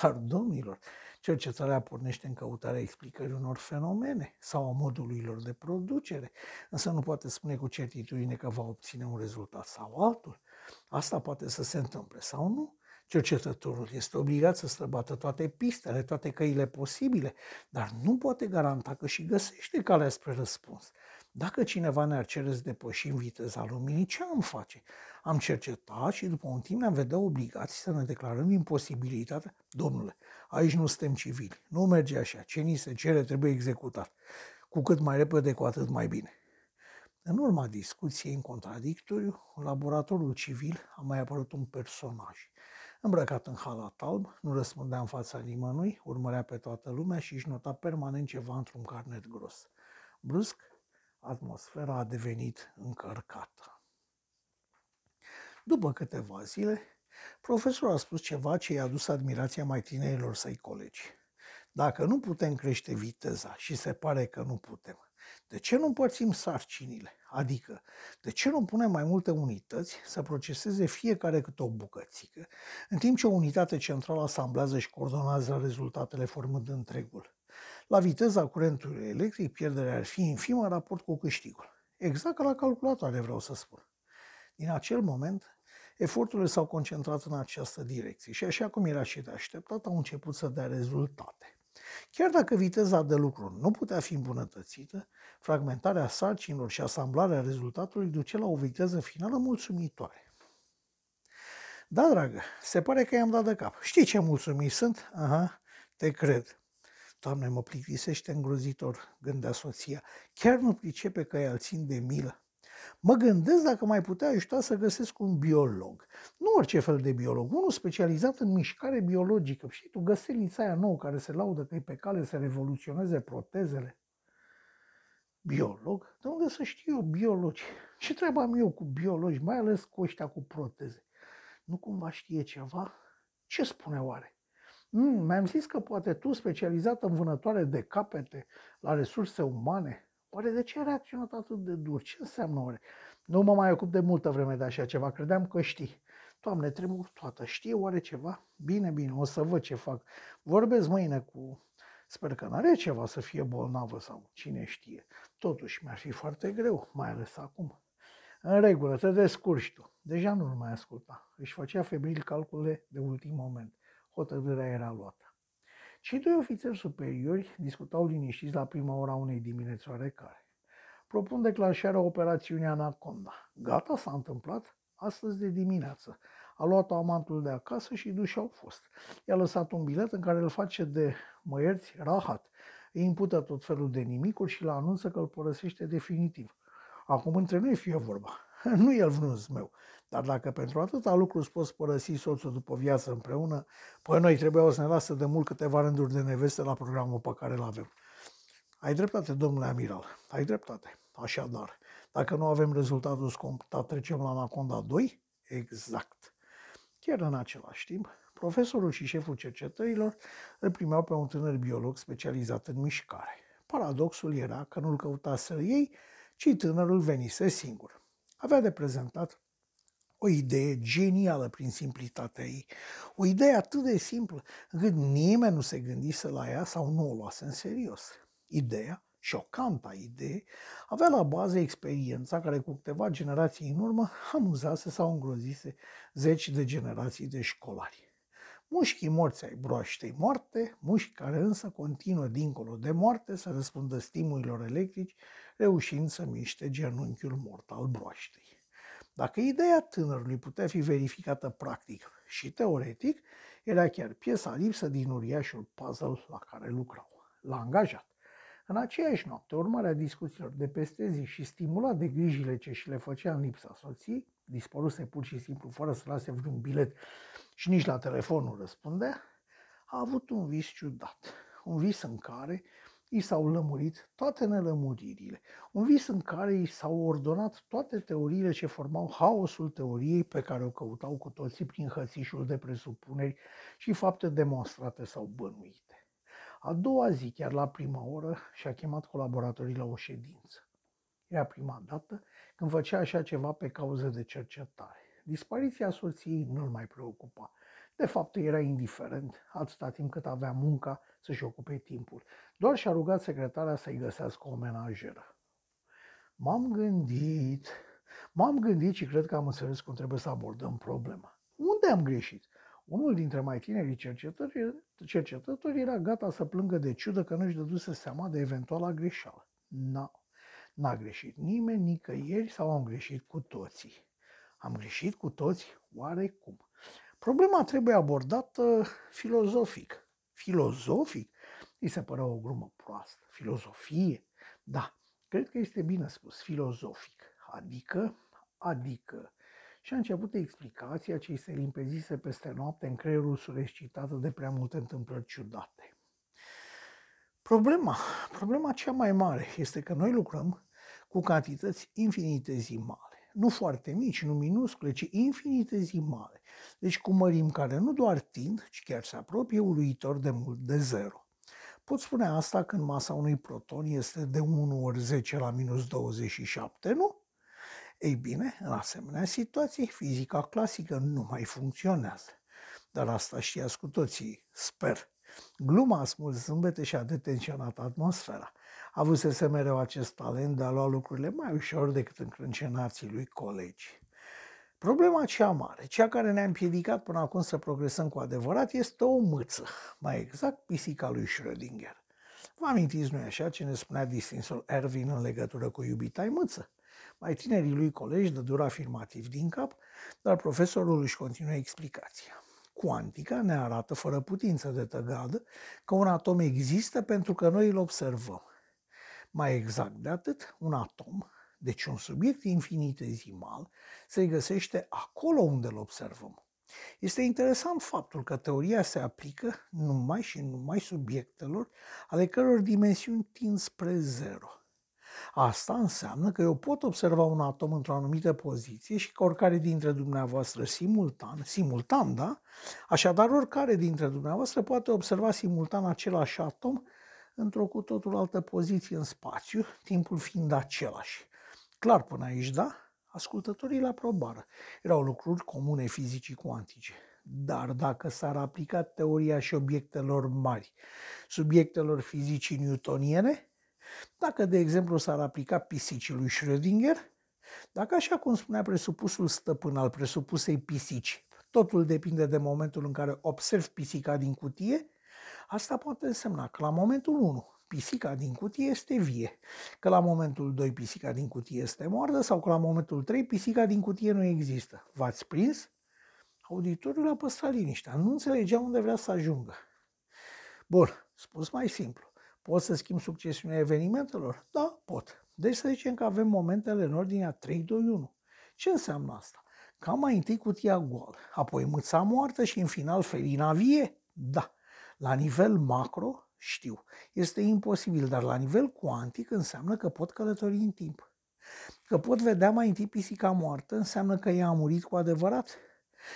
Dar, domnilor, cercetarea pornește în căutarea explicării unor fenomene sau a modului lor de producere, însă nu poate spune cu certitudine că va obține un rezultat sau altul. Asta poate să se întâmple sau nu. Cercetătorul este obligat să străbată toate pistele, toate căile posibile, dar nu poate garanta că și găsește calea spre răspuns. Dacă cineva ne-ar cere să depășim viteza luminii, ce am face? Am cercetat și după un timp ne-am vedea obligați să ne declarăm imposibilitatea. Domnule, aici nu suntem civili, nu merge așa, ce ni se cere trebuie executat. Cu cât mai repede, cu atât mai bine. În urma discuției în contradictoriu, în laboratorul civil a mai apărut un personaj. Îmbrăcat în halat alb, nu răspundea în fața nimănui, urmărea pe toată lumea și își nota permanent ceva într-un carnet gros. Brusc, atmosfera a devenit încărcată. După câteva zile, profesorul a spus ceva ce i-a dus admirația mai tinerilor săi colegi. Dacă nu putem crește viteza și se pare că nu putem, de ce nu împărțim sarcinile? Adică, de ce nu punem mai multe unități să proceseze fiecare câte o bucățică, în timp ce o unitate centrală asamblează și coordonează rezultatele formând întregul? La viteza curentului electric, pierderea ar fi infimă în raport cu câștigul. Exact ca la calculatoare, vreau să spun. Din acel moment, eforturile s-au concentrat în această direcție și așa cum era și de așteptat, au început să dea rezultate. Chiar dacă viteza de lucru nu putea fi îmbunătățită, fragmentarea sarcinilor și asamblarea rezultatului duce la o viteză finală mulțumitoare. Da, dragă, se pare că i-am dat de cap. Știi ce mulțumit sunt? Aha, te cred. Doamne, mă plictisește îngrozitor, gândea soția. Chiar nu pricepe că îi țin de milă. Mă gândesc dacă mai putea ajuta să găsesc un biolog. Nu orice fel de biolog, unul specializat în mișcare biologică. Știi, tu găselița aia nouă care se laudă că e pe cale să revoluționeze protezele. Biolog? De unde să știu eu biologi? Ce treabă am eu cu biologi, mai ales cu ăștia cu proteze? Nu cumva știe ceva? Ce spune oare? Mm, mi-am zis că poate tu, specializată în vânătoare de capete la resurse umane, oare de ce ai reacționat atât de dur? Ce înseamnă oare? Nu mă mai ocup de multă vreme de așa ceva, credeam că știi. Doamne, tremur toată, știe oare ceva? Bine, bine, o să văd ce fac. Vorbesc mâine cu... Sper că n-are ceva să fie bolnavă sau cine știe. Totuși, mi-ar fi foarte greu, mai ales acum. În regulă, te descurci tu. Deja nu-l mai asculta. Își făcea febril calcule de ultim moment. Hotărârea era luată. Cei doi ofițeri superiori discutau liniștiți la prima ora unei dimineți oarecare. Propun declanșarea operațiunii Anaconda. Gata, s-a întâmplat astăzi de dimineață. A luat amantul de acasă și duși au fost. I-a lăsat un bilet în care îl face de, măierți, rahat. Îi impută tot felul de nimicuri și la anunță că îl părăsește definitiv. Acum între noi fie vorba. Nu el vânz meu. Dar dacă pentru atâta lucru îți poți părăsi soțul după viață împreună, păi noi trebuiau să ne lasă de mult câteva rânduri de neveste la programul pe care îl avem. Ai dreptate, domnule amiral, ai dreptate. Așadar, dacă nu avem rezultatul scontat, trecem la Anaconda 2? Exact. Chiar în același timp, profesorul și șeful cercetărilor îl primeau pe un tânăr biolog specializat în mișcare. Paradoxul era că nu-l căuta să ei, ci tânărul venise singur. Avea de prezentat o idee genială prin simplitatea ei. O idee atât de simplă încât nimeni nu se gândise la ea sau nu o luase în serios. Ideea, șocanta idee, avea la bază experiența care cu câteva generații în urmă amuzase sau îngrozise zeci de generații de școlari. Mușchii morți ai broaștei moarte, mușchi care însă continuă dincolo de moarte să răspundă stimulilor electrici, reușind să miște genunchiul mort al broaștei. Dacă ideea tânărului putea fi verificată practic și teoretic, era chiar piesa lipsă din uriașul puzzle la care lucrau. L-a angajat. În aceeași noapte, urmarea discuțiilor de peste zi și stimulat de grijile ce și le făcea în lipsa soției, dispăruse pur și simplu fără să lase vreun bilet și nici la telefon nu răspundea, a avut un vis ciudat. Un vis în care i s-au lămurit toate nelămuririle. Un vis în care i s-au ordonat toate teoriile ce formau haosul teoriei pe care o căutau cu toții prin hățișul de presupuneri și fapte demonstrate sau bănuite. A doua zi, chiar la prima oră, și-a chemat colaboratorii la o ședință. Era prima dată când făcea așa ceva pe cauză de cercetare. Dispariția soției nu-l mai preocupa. De fapt, era indiferent, atâta timp cât avea munca să-și ocupe timpul. Doar și-a rugat secretarea să-i găsească o menajeră. M-am gândit, m-am gândit și cred că am înțeles cum trebuie să abordăm problema. Unde am greșit? Unul dintre mai tinerii cercetători, cercetători era gata să plângă de ciudă că nu-și dăduse seama de eventuala greșeală. N-a, n-a greșit nimeni, nicăieri sau am greșit cu toții. Am greșit cu toți? Oarecum. Problema trebuie abordată filozofic. Filozofic? Îi se părea o grumă proastă. Filozofie? Da, cred că este bine spus, filozofic. Adică, adică. Și a început explicația ce îi se limpezise peste noapte în creierul surescitat de prea multe întâmplări ciudate. Problema, problema cea mai mare este că noi lucrăm cu cantități infinitezimale nu foarte mici, nu minuscule, ci infinitezimale. Deci cu mărimi care nu doar tind, ci chiar se apropie uluitor de mult de zero. Pot spune asta când masa unui proton este de 1 ori 10 la minus 27, nu? Ei bine, în asemenea situații, fizica clasică nu mai funcționează. Dar asta știați cu toții, sper. Gluma a smuls zâmbete și a detenționat atmosfera. Avusese mereu acest talent de a lua lucrurile mai ușor decât încrâncenații lui colegi. Problema cea mare, cea care ne-a împiedicat până acum să progresăm cu adevărat, este o mâță, mai exact pisica lui Schrödinger. Vă amintiți, nu așa, ce ne spunea distinsul Erwin în legătură cu iubita mâță? Mai tinerii lui colegi dădură afirmativ din cap, dar profesorul își continuă explicația. Cuantica ne arată fără putință de tăgadă că un atom există pentru că noi îl observăm. Mai exact de atât, un atom, deci un subiect infinitezimal, se găsește acolo unde îl observăm. Este interesant faptul că teoria se aplică numai și numai subiectelor ale căror dimensiuni tind spre zero. Asta înseamnă că eu pot observa un atom într-o anumită poziție și că oricare dintre dumneavoastră simultan, simultan, da? Așadar, oricare dintre dumneavoastră poate observa simultan același atom într-o cu totul altă poziție în spațiu, timpul fiind același. Clar până aici, da? Ascultătorii la probară. Erau lucruri comune fizicii cuantice. Dar dacă s-ar aplica teoria și obiectelor mari, subiectelor fizicii newtoniene, dacă, de exemplu, s-ar aplica pisicii lui Schrödinger, dacă, așa cum spunea presupusul stăpân al presupusei pisici, totul depinde de momentul în care observ pisica din cutie, asta poate însemna că la momentul 1 pisica din cutie este vie, că la momentul 2 pisica din cutie este moartă sau că la momentul 3 pisica din cutie nu există. V-ați prins? Auditorul a păstrat liniștea, nu înțelegea unde vrea să ajungă. Bun, spus mai simplu, pot să schimb succesiunea evenimentelor? Da, pot. Deci să zicem că avem momentele în ordinea 3, 2, 1. Ce înseamnă asta? Ca mai întâi cutia goală, apoi mâța moartă și în final felina vie? Da. La nivel macro, știu, este imposibil, dar la nivel cuantic înseamnă că pot călători în timp. Că pot vedea mai întâi pisica moartă înseamnă că ea a murit cu adevărat?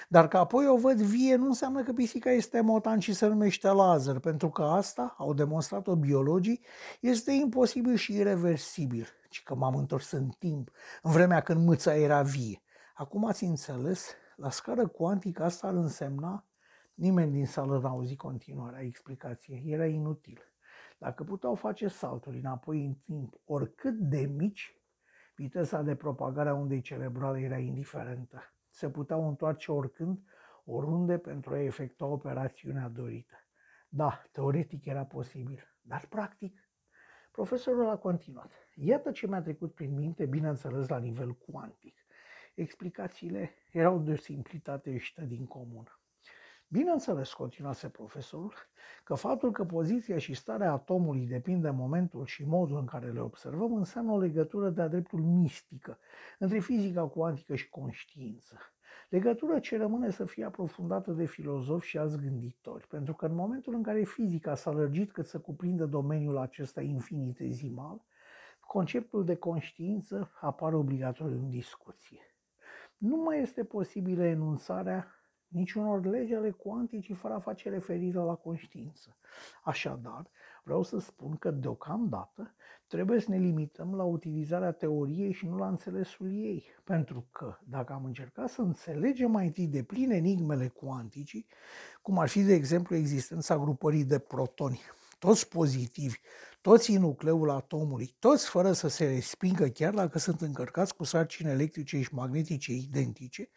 Dar că apoi o văd vie nu înseamnă că pisica este motan și se numește laser, pentru că asta, au demonstrat-o biologii, este imposibil și irreversibil, ci că m-am întors în timp, în vremea când mâța era vie. Acum ați înțeles? La scară cuantică asta ar însemna Nimeni din sală n-a auzit continuarea explicației, era inutil. Dacă puteau face salturi înapoi în timp, oricât de mici, viteza de propagare a undei cerebrale era indiferentă se puteau întoarce oricând, oriunde pentru a efectua operațiunea dorită. Da, teoretic era posibil, dar practic. Profesorul a continuat. Iată ce mi-a trecut prin minte, bineînțeles la nivel cuantic. Explicațiile erau de o simplitate ieșită din comun. Bineînțeles, continuase profesorul, că faptul că poziția și starea atomului depind de momentul și modul în care le observăm înseamnă o legătură de-a dreptul mistică între fizica cuantică și conștiință. Legătură ce rămâne să fie aprofundată de filozofi și alți gânditori, pentru că în momentul în care fizica s-a lărgit cât să cuprindă domeniul acesta infinitezimal, conceptul de conștiință apare obligatoriu în discuție. Nu mai este posibilă enunțarea niciunor legi ale cuanticii fără a face referire la conștiință. Așadar, vreau să spun că deocamdată trebuie să ne limităm la utilizarea teoriei și nu la înțelesul ei, pentru că dacă am încercat să înțelegem mai întâi de plin enigmele cuanticii, cum ar fi de exemplu existența grupării de protoni, toți pozitivi, toți în nucleul atomului, toți fără să se respingă chiar dacă sunt încărcați cu sarcini electrice și magnetice identice,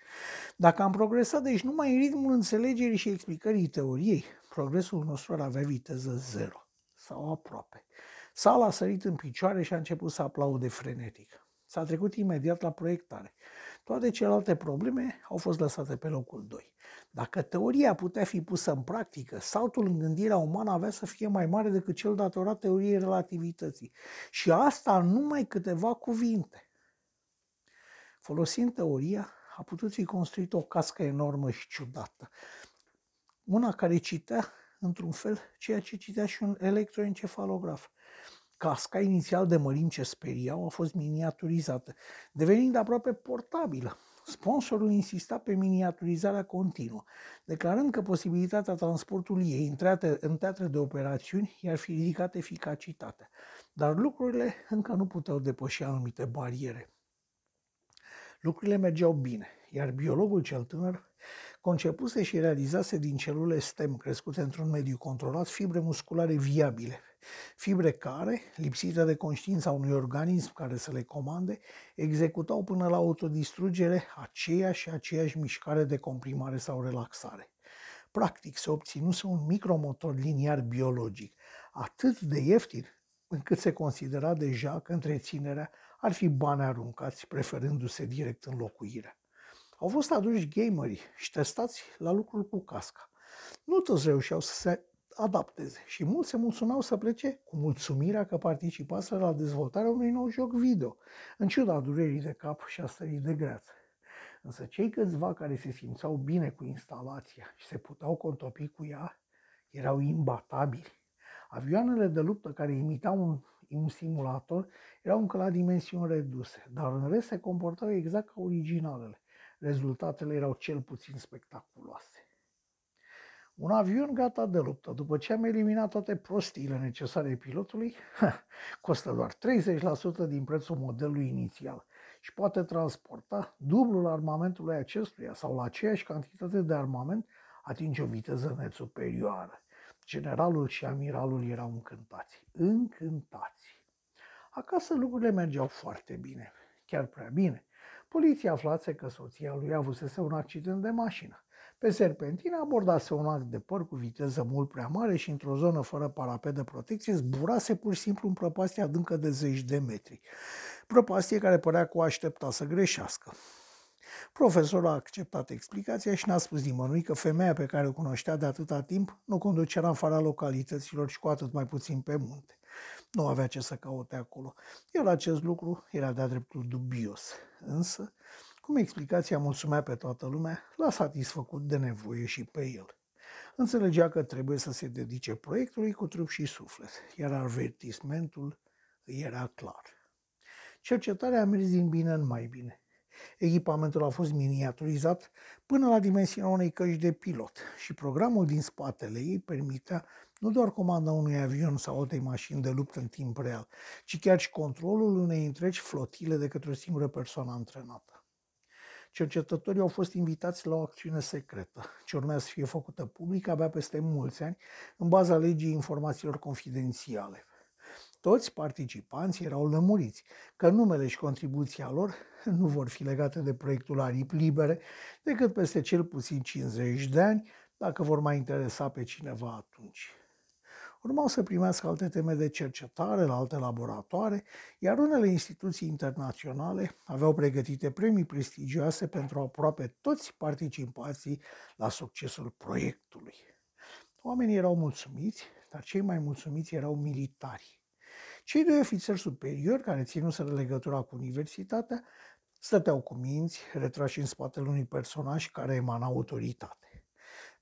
dacă am progresat deci numai în ritmul înțelegerii și explicării teoriei, progresul nostru ar avea viteză zero sau aproape. Sala a sărit în picioare și a început să aplaude frenetic. S-a trecut imediat la proiectare. Toate celelalte probleme au fost lăsate pe locul 2. Dacă teoria putea fi pusă în practică, saltul în gândirea umană avea să fie mai mare decât cel datorat teoriei relativității. Și asta în numai câteva cuvinte. Folosind teoria, a putut fi construită o cască enormă și ciudată. Una care citea, într-un fel, ceea ce citea și un electroencefalograf. Casca, inițial de mărimi ce speriau, a fost miniaturizată, devenind aproape portabilă. Sponsorul insista pe miniaturizarea continuă, declarând că posibilitatea transportului ei în teatre, în teatre de operațiuni i-ar fi ridicat eficacitatea. Dar lucrurile încă nu puteau depăși anumite bariere. Lucrurile mergeau bine, iar biologul cel tânăr concepuse și realizase din celule STEM crescute într-un mediu controlat fibre musculare viabile, fibre care, lipsite de conștiința unui organism care să le comande, executau până la autodistrugere aceeași și aceeași mișcare de comprimare sau relaxare. Practic se obținuse un micromotor liniar biologic, atât de ieftin încât se considera deja că întreținerea ar fi bani aruncați, preferându-se direct înlocuirea. Au fost aduși gamerii și testați la lucrul cu casca. Nu toți reușeau să se adapteze și mulți se mulțumeau să plece cu mulțumirea că participaseră la dezvoltarea unui nou joc video, în ciuda durerii de cap și a stării de greață. Însă cei câțiva care se simțeau bine cu instalația și se puteau contopi cu ea, erau imbatabili. Avioanele de luptă care imitau un un simulator erau încă la dimensiuni reduse, dar în rest se comportau exact ca originalele. Rezultatele erau cel puțin spectaculoase. Un avion gata de luptă, după ce am eliminat toate prostiile necesare pilotului, costă doar 30% din prețul modelului inițial și poate transporta dublul armamentului acestuia sau la aceeași cantitate de armament atinge o viteză net superioară. Generalul și amiralul erau încântați. Încântați. Acasă lucrurile mergeau foarte bine, chiar prea bine. Poliția aflase că soția lui avusese un accident de mașină. Pe serpentină abordase un act de păr cu viteză mult prea mare și într-o zonă fără parapet de protecție zburase pur și simplu în prăpastie adâncă de zeci de metri. Prăpastie care părea că o aștepta să greșească. Profesorul a acceptat explicația și n-a spus nimănui că femeia pe care o cunoștea de atâta timp nu conducea în afara localităților și cu atât mai puțin pe munte. Nu avea ce să caute acolo, iar acest lucru era de-a dreptul dubios. Însă, cum explicația mulțumea pe toată lumea, l-a satisfăcut de nevoie și pe el. Înțelegea că trebuie să se dedice proiectului cu trup și suflet, iar avertismentul era clar. Cercetarea a mers din bine în mai bine. Echipamentul a fost miniaturizat până la dimensiunea unei căști de pilot și programul din spatele ei permitea nu doar comanda unui avion sau altei mașini de luptă în timp real, ci chiar și controlul unei întregi flotile de către o singură persoană antrenată. Cercetătorii au fost invitați la o acțiune secretă, ce urmează să fie făcută publică abia peste mulți ani, în baza legii informațiilor confidențiale. Toți participanții erau lămuriți că numele și contribuția lor nu vor fi legate de proiectul aripi libere decât peste cel puțin 50 de ani, dacă vor mai interesa pe cineva atunci. Urmau să primească alte teme de cercetare la alte laboratoare, iar unele instituții internaționale aveau pregătite premii prestigioase pentru aproape toți participații la succesul proiectului. Oamenii erau mulțumiți, dar cei mai mulțumiți erau militari. Cei doi ofițeri superiori, care ținuseră legătura cu universitatea, stăteau cu minți, retrași în spatele unui personaj care emana autoritate.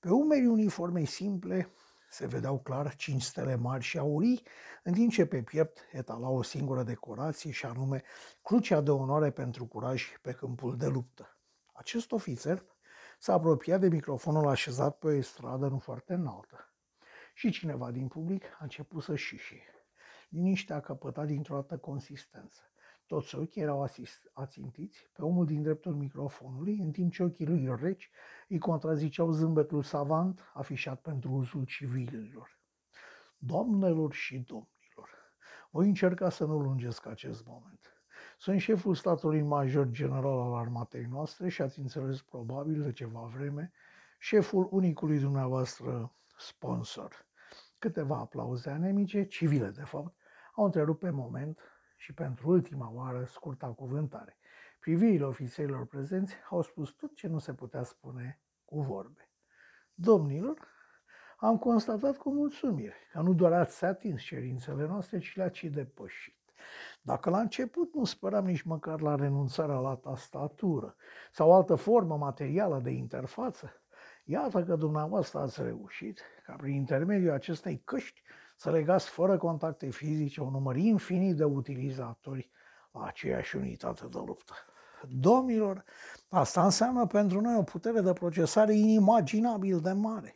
Pe umerii uniformei simple se vedeau clar cinci stele mari și aurii, în timp ce pe piept etala o singură decorație și anume crucea de onoare pentru curaj pe câmpul de luptă. Acest ofițer s-a apropiat de microfonul așezat pe o stradă nu foarte înaltă. Și cineva din public a început să șișie. Liniștea a căpătat dintr-o dată consistență. Toți ochii erau asist, ațintiți pe omul din dreptul microfonului, în timp ce ochii lui reci îi contraziceau zâmbetul savant afișat pentru uzul civililor. Doamnelor și domnilor, voi încerca să nu lungesc acest moment. Sunt șeful statului major general al armatei noastre și ați înțeles probabil de ceva vreme șeful unicului dumneavoastră sponsor. Câteva aplauze anemice, civile de fapt, au întrerupt pe moment și pentru ultima oară scurta cuvântare. Privirile ofițerilor prezenți au spus tot ce nu se putea spune cu vorbe. Domnilor, am constatat cu mulțumire că nu doar ați atins cerințele noastre, ci le-ați și depășit. Dacă la început nu spăram nici măcar la renunțarea la tastatură sau altă formă materială de interfață, iată că dumneavoastră ați reușit ca prin intermediul acestei căști să legați fără contacte fizice un număr infinit de utilizatori la aceeași unitate de luptă. Domnilor, asta înseamnă pentru noi o putere de procesare inimaginabil de mare.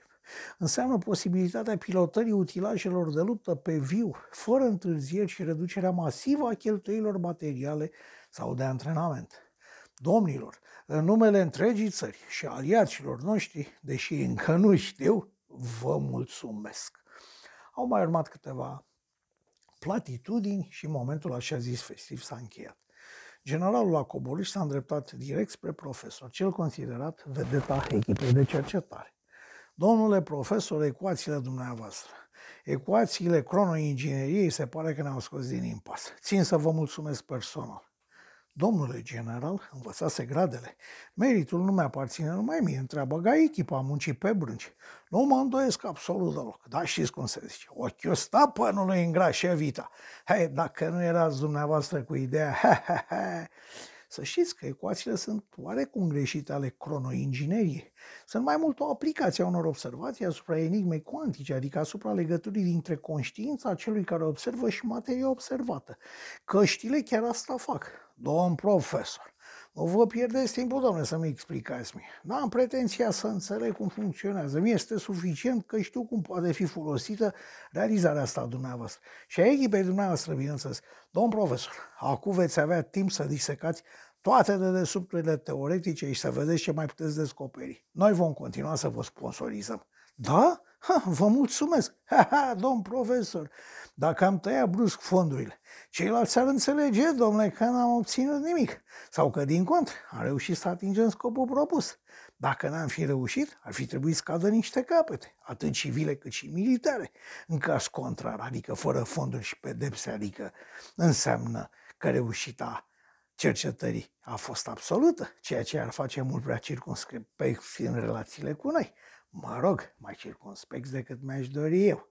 Înseamnă posibilitatea pilotării utilajelor de luptă pe viu, fără întârzieri și reducerea masivă a cheltuielor materiale sau de antrenament. Domnilor, în numele întregii țări și aliaților noștri, deși încă nu știu, vă mulțumesc. Au mai urmat câteva platitudini și momentul așa zis festiv s-a încheiat. Generalul la coborât s-a îndreptat direct spre profesor, cel considerat vedeta echipei de cercetare. Domnule profesor, ecuațiile dumneavoastră, ecuațiile cronoingineriei se pare că ne-au scos din impas. Țin să vă mulțumesc personal. Domnule general, învățase gradele. Meritul nu mi-aparține numai mie, întreabă ga echipa, am muncit pe brânci. Nu mă îndoiesc absolut deloc, dar știți cum se zice, ochiul stăpânului îngrașe vita. Hei, dacă nu erați dumneavoastră cu ideea, he, he, he, Să știți că ecuațiile sunt oarecum greșite ale cronoingineriei. Sunt mai mult o aplicație a unor observații asupra enigmei cuantice, adică asupra legăturii dintre conștiința celui care observă și materia observată. Căștile chiar asta fac. Domn profesor, nu vă pierdeți timpul, domnule, să-mi explicați mie. Nu am pretenția să înțeleg cum funcționează. Mie este suficient că știu cum poate fi folosită realizarea asta a dumneavoastră. Și a echipei dumneavoastră, bineînțeles. Domn profesor, acum veți avea timp să disecați toate dedesubturile teoretice și să vedeți ce mai puteți descoperi. Noi vom continua să vă sponsorizăm. Da? Ha, vă mulțumesc! Ha, ha, domn profesor! Dacă am tăiat brusc fondurile, ceilalți ar înțelege, domnule, că n-am obținut nimic. Sau că, din contră, am reușit să atingem scopul propus. Dacă n-am fi reușit, ar fi trebuit să cadă niște capete, atât civile cât și militare. În caz contrar, adică fără fonduri și pedepse, adică înseamnă că reușita cercetării a fost absolută, ceea ce ar face mult prea circunscript în relațiile cu noi. Mă rog, mai circunspect decât mi-aș dori eu.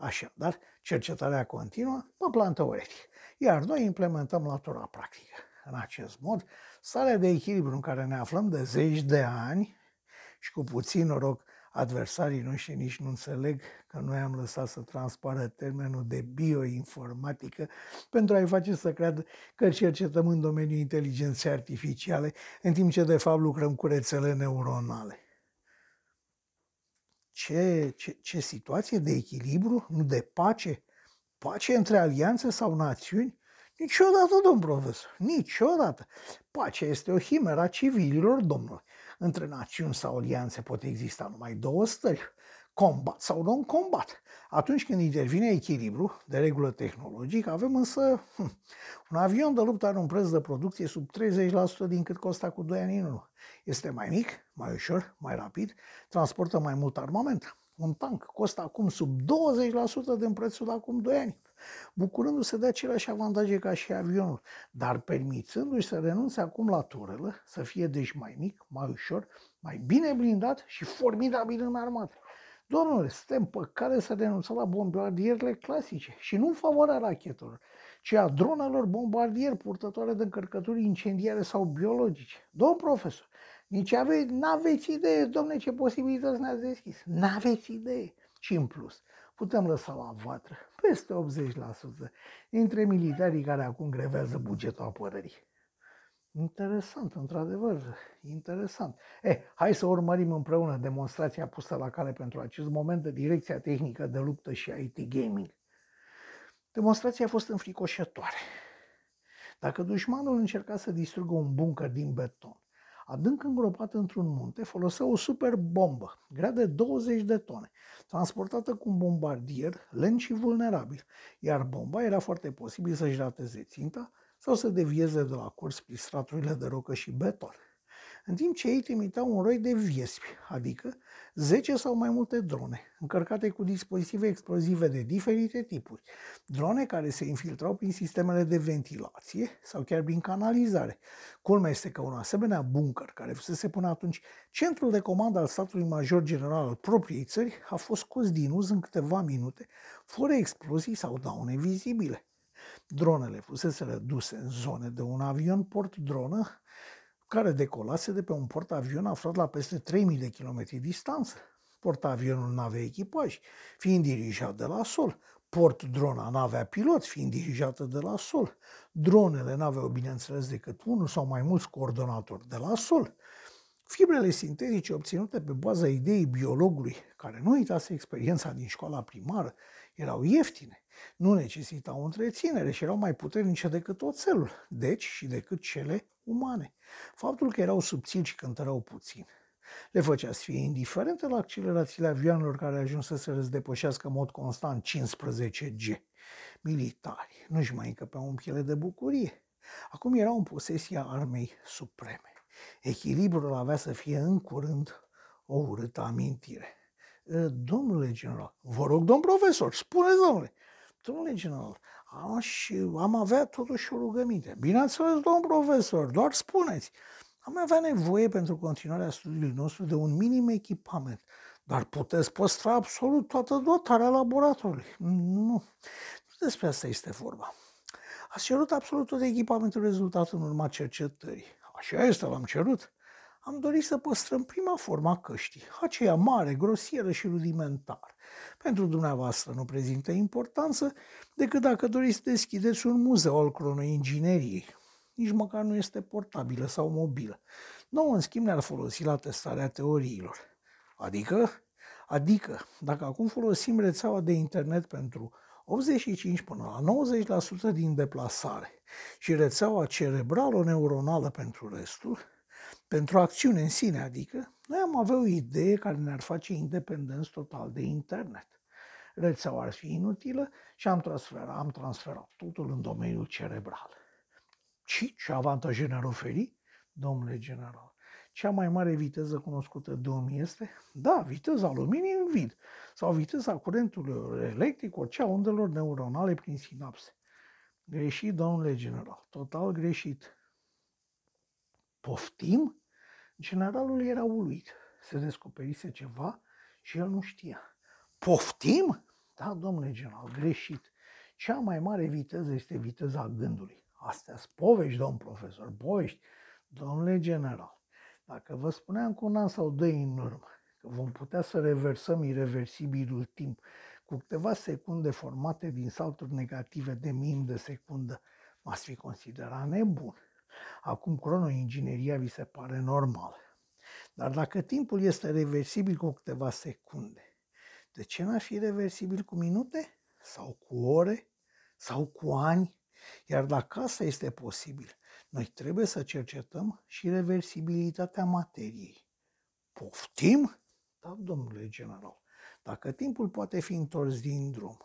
Așadar, cercetarea continuă pe plan teoretic, iar noi implementăm latura practică. În acest mod, starea de echilibru în care ne aflăm de zeci de ani și cu puțin noroc, adversarii noștri nici nu înțeleg că noi am lăsat să transpară termenul de bioinformatică pentru a-i face să creadă că cercetăm în domeniul inteligenței artificiale, în timp ce de fapt lucrăm cu rețele neuronale ce, ce, ce situație de echilibru, nu de pace, pace între alianțe sau națiuni? Niciodată, domn profesor, niciodată. Pacea este o chimeră a civililor, domnule. Între națiuni sau alianțe pot exista numai două stări, combat sau non-combat. Atunci când intervine echilibru, de regulă tehnologic, avem însă hm, un avion de luptă are un preț de producție sub 30% din cât costa cu 2 ani în urmă. Este mai mic, mai ușor, mai rapid, transportă mai mult armament. Un tank costă acum sub 20% din prețul de acum 2 ani, bucurându-se de aceleași avantaje ca și avionul, dar permițându-și să renunțe acum la turelă, să fie deci mai mic, mai ușor, mai bine blindat și formidabil în armată. Domnule, suntem pe care să renunțăm la bombardierele clasice și nu în favoarea rachetelor, ci a dronelor bombardier purtătoare de încărcături incendiare sau biologice. Domn profesor, nici ave, n-aveți idee, domne, ce posibilități ne-ați deschis. N-aveți idee. Și în plus, putem lăsa la vatră peste 80% dintre militarii care acum grevează bugetul apărării. Interesant, într-adevăr, interesant. Eh, hai să urmărim împreună demonstrația pusă la cale pentru acest moment de Direcția Tehnică de Luptă și IT Gaming. Demonstrația a fost înfricoșătoare. Dacă dușmanul încerca să distrugă un bunker din beton, adânc îngropat într-un munte, folosea o super bombă, grea de 20 de tone, transportată cu un bombardier lent și vulnerabil, iar bomba era foarte posibil să-și rateze ținta sau să devieze de la curs prin straturile de rocă și beton în timp ce ei trimiteau un roi de viespi, adică 10 sau mai multe drone, încărcate cu dispozitive explozive de diferite tipuri, drone care se infiltrau prin sistemele de ventilație sau chiar prin canalizare. Culmea este că un asemenea bunker, care fusese până atunci centrul de comandă al statului major general al propriei țări, a fost scos din uz în câteva minute, fără explozii sau daune vizibile. Dronele fusese reduse în zone de un avion port-dronă care decolase de pe un portavion aflat la peste 3000 de km distanță. Portavionul nu avea echipaj, fiind dirijat de la sol. Port drona nu avea pilot, fiind dirijată de la sol. Dronele nu aveau, bineînțeles, decât unul sau mai mulți coordonatori de la sol. Fibrele sintetice obținute pe baza ideii biologului, care nu uitase experiența din școala primară, erau ieftine, nu necesitau întreținere și erau mai puternice decât oțelul, deci și decât cele umane. Faptul că erau subțiri și cântărau puțin le făcea să fie indiferente la accelerațiile avioanelor care ajunsă să le depășească în mod constant 15G. Militari nu-și mai încăpeau în piele de bucurie. Acum erau în posesia armei supreme. Echilibrul avea să fie în curând o urâtă amintire. Domnule general, vă rog, domn profesor, spuneți, domnule. Domnule general, Aș, am avea totuși o rugăminte. Bineînțeles, domn profesor, doar spuneți. Am avea nevoie pentru continuarea studiului nostru de un minim echipament, dar puteți păstra absolut toată dotarea laboratorului. Nu, nu despre asta este vorba. Ați cerut absolut tot echipamentul rezultat în urma cercetării. Așa este, l-am cerut. Am dorit să păstrăm prima formă a căștii, aceea mare, grosieră și rudimentară. Pentru dumneavoastră nu prezintă importanță decât dacă doriți să deschideți un muzeu al cronoingineriei. Nici măcar nu este portabilă sau mobilă. Nu, în schimb, ne-ar folosi la testarea teoriilor. Adică, adică, dacă acum folosim rețeaua de internet pentru 85 până la 90% din deplasare și rețeaua cerebralo-neuronală pentru restul, pentru acțiune în sine, adică, noi am avea o idee care ne-ar face independenți total de internet. Rețeaua ar fi inutilă și am transferat, am transferat totul în domeniul cerebral. Și ce avantaje ne-ar oferi? Domnule general, cea mai mare viteză cunoscută de om este, da, viteza luminii în vid sau viteza curentului electric, orice a undelor neuronale prin sinapse. Greșit, domnule general, total greșit. Poftim? Generalul era uluit. Se descoperise ceva și el nu știa. Poftim? Da, domnule general, greșit. Cea mai mare viteză este viteza gândului. Astea sunt povești, domn profesor, povești. Domnule general, dacă vă spuneam cu un an sau doi în urmă că vom putea să reversăm irreversibilul timp cu câteva secunde formate din salturi negative de minim de secundă, m-ați fi considerat nebun. Acum cronoingineria vi se pare normală. Dar dacă timpul este reversibil cu câteva secunde, de ce n-ar fi reversibil cu minute? Sau cu ore? Sau cu ani? Iar dacă asta este posibil, noi trebuie să cercetăm și reversibilitatea materiei. Poftim? Da, domnule general. Dacă timpul poate fi întors din drum,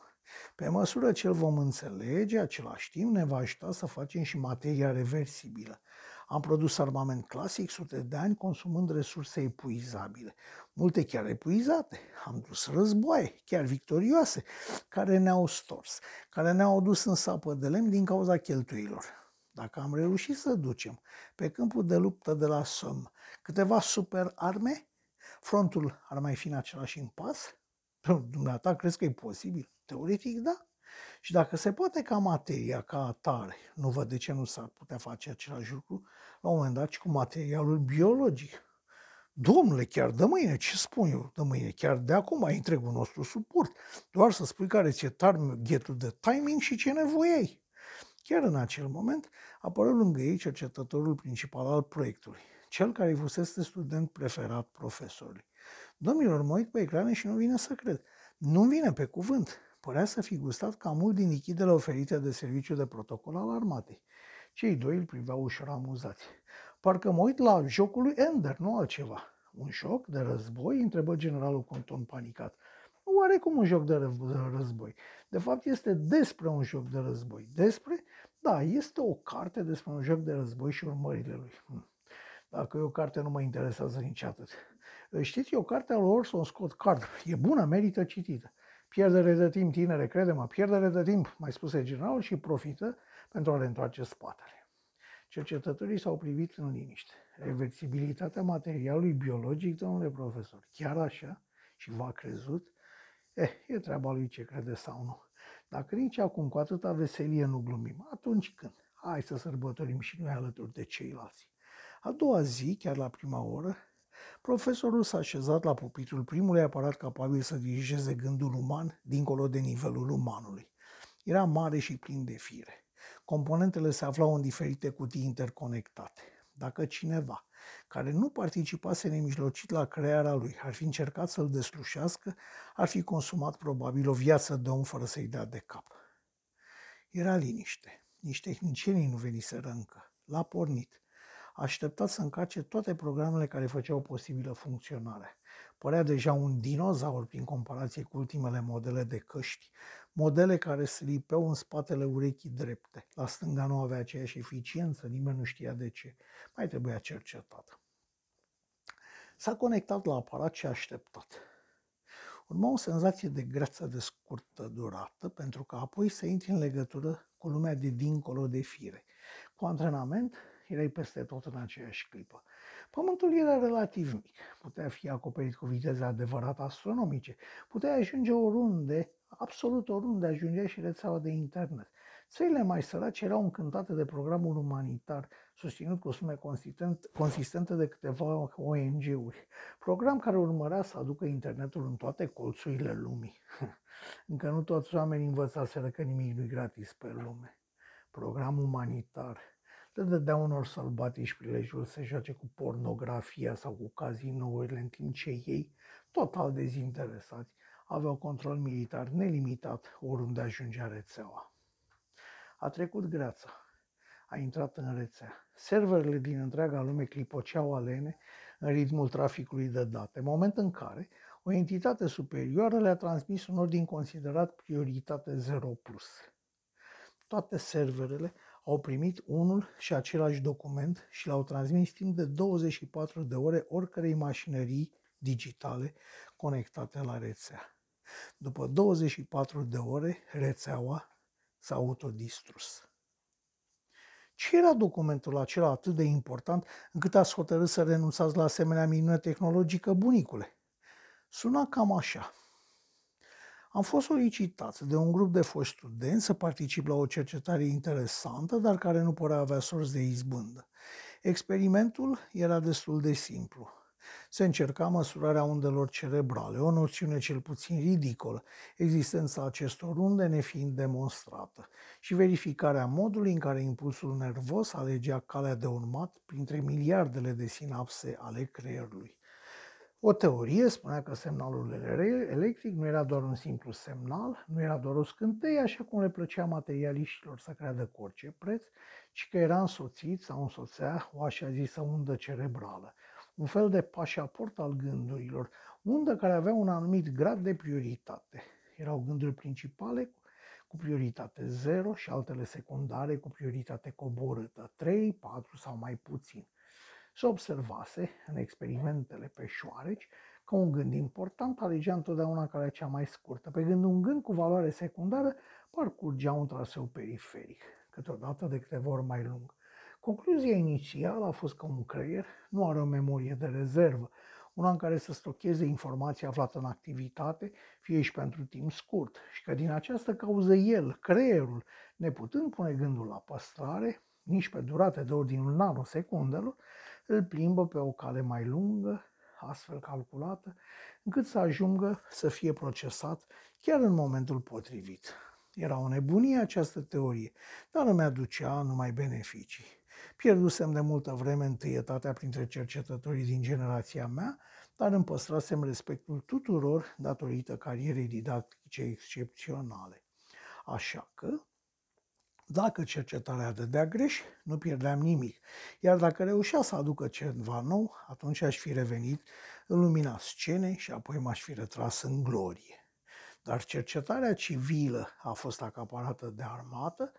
pe măsură ce îl vom înțelege, același timp ne va ajuta să facem și materia reversibilă. Am produs armament clasic sute de ani consumând resurse epuizabile, multe chiar epuizate. Am dus războaie, chiar victorioase, care ne-au stors, care ne-au adus în sapă de lemn din cauza cheltuilor. Dacă am reușit să ducem pe câmpul de luptă de la Somme câteva super arme, frontul ar mai fi în același impas? Dumneata crezi că e posibil? Teoretic, da. Și dacă se poate ca materia, ca atare, nu văd de ce nu s-ar putea face același lucru la un moment dat și cu materialul biologic. Domnule, chiar de mâine, ce spun eu de mâine? Chiar de acum ai întregul nostru suport. Doar să spui care ți-e targetul de timing și ce nevoie ai. Chiar în acel moment apără lângă ei cercetătorul principal al proiectului, cel care fusese student preferat profesorului. Domnilor, mă uit pe ecrane și nu vine să cred. Nu vine pe cuvânt. Părea să fi gustat cam mult din lichidele oferite de serviciu de protocol al armatei. Cei doi îl priveau ușor amuzați. Parcă mă uit la jocul lui Ender, nu altceva. Un joc de război? întrebă generalul cu un ton panicat. Oarecum un joc de război. De fapt, este despre un joc de război. Despre? Da, este o carte despre un joc de război și urmările lui. Hm. Dacă e o carte, nu mă interesează nici atât. Știți, e o carte al Orson Scott Card. E bună, merită citită. Pierdere de timp, tinere, crede-mă, pierdere de timp, mai spuse general, și profită pentru a le întoarce spatele. Cercetătorii s-au privit în liniște. Reversibilitatea materialului biologic, domnule profesor, chiar așa? Și v-a crezut? Eh, e treaba lui ce crede sau nu. Dacă nici acum cu atâta veselie nu glumim, atunci când? Hai să sărbătorim și noi alături de ceilalți. A doua zi, chiar la prima oră, Profesorul s-a așezat la pupitrul primului aparat capabil să dirigeze gândul uman dincolo de nivelul umanului. Era mare și plin de fire. Componentele se aflau în diferite cutii interconectate. Dacă cineva, care nu participase nemijlocit la crearea lui, ar fi încercat să-l deslușească, ar fi consumat probabil o viață de om fără să-i dea de cap. Era liniște. Nici tehnicienii nu veniseră încă. L-a pornit așteptat să încarce toate programele care făceau posibilă funcționarea. Părea deja un dinozaur prin comparație cu ultimele modele de căști, modele care se lipeau în spatele urechii drepte. La stânga nu avea aceeași eficiență, nimeni nu știa de ce. Mai trebuia cercetat. S-a conectat la aparat și a așteptat. Urma o senzație de greață de scurtă durată, pentru că apoi să intri în legătură cu lumea de dincolo de fire. Cu antrenament, erai peste tot în aceeași clipă. Pământul era relativ mic, putea fi acoperit cu viteze adevărat astronomice, putea ajunge oriunde, absolut oriunde ajungea și rețeaua de internet. Țările mai sărace erau încântate de programul umanitar, susținut cu sume consistente de câteva ONG-uri. Program care urmărea să aducă internetul în toate colțurile lumii. Încă nu toți oamenii învățaseră că nimic nu-i gratis pe lume. Program umanitar le dădea unor sălbatici prilejul să joace cu pornografia sau cu cazinourile, în timp ce ei, total dezinteresați, aveau control militar nelimitat oriunde ajungea rețeaua. A trecut greața. A intrat în rețea. Serverele din întreaga lume clipoceau alene în ritmul traficului de date, moment în care o entitate superioară le-a transmis un ordin considerat prioritate 0+. Toate serverele au primit unul și același document și l-au transmis timp de 24 de ore oricărei mașinării digitale conectate la rețea. După 24 de ore, rețeaua s-a autodistrus. Ce era documentul acela atât de important încât ați hotărât să renunțați la asemenea minune tehnologică, bunicule? Suna cam așa. Am fost solicitați de un grup de foști studenți să particip la o cercetare interesantă, dar care nu părea avea sorți de izbândă. Experimentul era destul de simplu. Se încerca măsurarea undelor cerebrale, o noțiune cel puțin ridicolă, existența acestor unde nefiind demonstrată, și verificarea modului în care impulsul nervos alegea calea de urmat printre miliardele de sinapse ale creierului. O teorie spunea că semnalul electric nu era doar un simplu semnal, nu era doar o scânteie, așa cum le plăcea materialiștilor să creadă cu orice preț, ci că era însoțit sau însoțea o așa zisă undă cerebrală, un fel de pașaport al gândurilor, undă care avea un anumit grad de prioritate. Erau gânduri principale cu prioritate 0 și altele secundare cu prioritate coborâtă, 3, 4 sau mai puțin. Se observase în experimentele pe șoareci că un gând important alegea întotdeauna calea cea mai scurtă, pe când un gând cu valoare secundară parcurgea un traseu periferic, câteodată de câteva ori mai lung. Concluzia inițială a fost că un creier nu are o memorie de rezervă, una în care să stocheze informația aflată în activitate, fie și pentru timp scurt, și că din această cauză el, creierul, neputând pune gândul la păstrare, nici pe durate de ordinul nanosecundelor, îl plimbă pe o cale mai lungă, astfel calculată, încât să ajungă să fie procesat chiar în momentul potrivit. Era o nebunie această teorie, dar îmi aducea numai beneficii. Pierdusem de multă vreme întâietatea printre cercetătorii din generația mea, dar îmi păstrasem respectul tuturor datorită carierei didactice excepționale. Așa că, dacă cercetarea dădea greș, nu pierdeam nimic, iar dacă reușea să aducă ceva nou, atunci aș fi revenit în lumina scenei și apoi m-aș fi retras în glorie. Dar cercetarea civilă a fost acaparată de armată,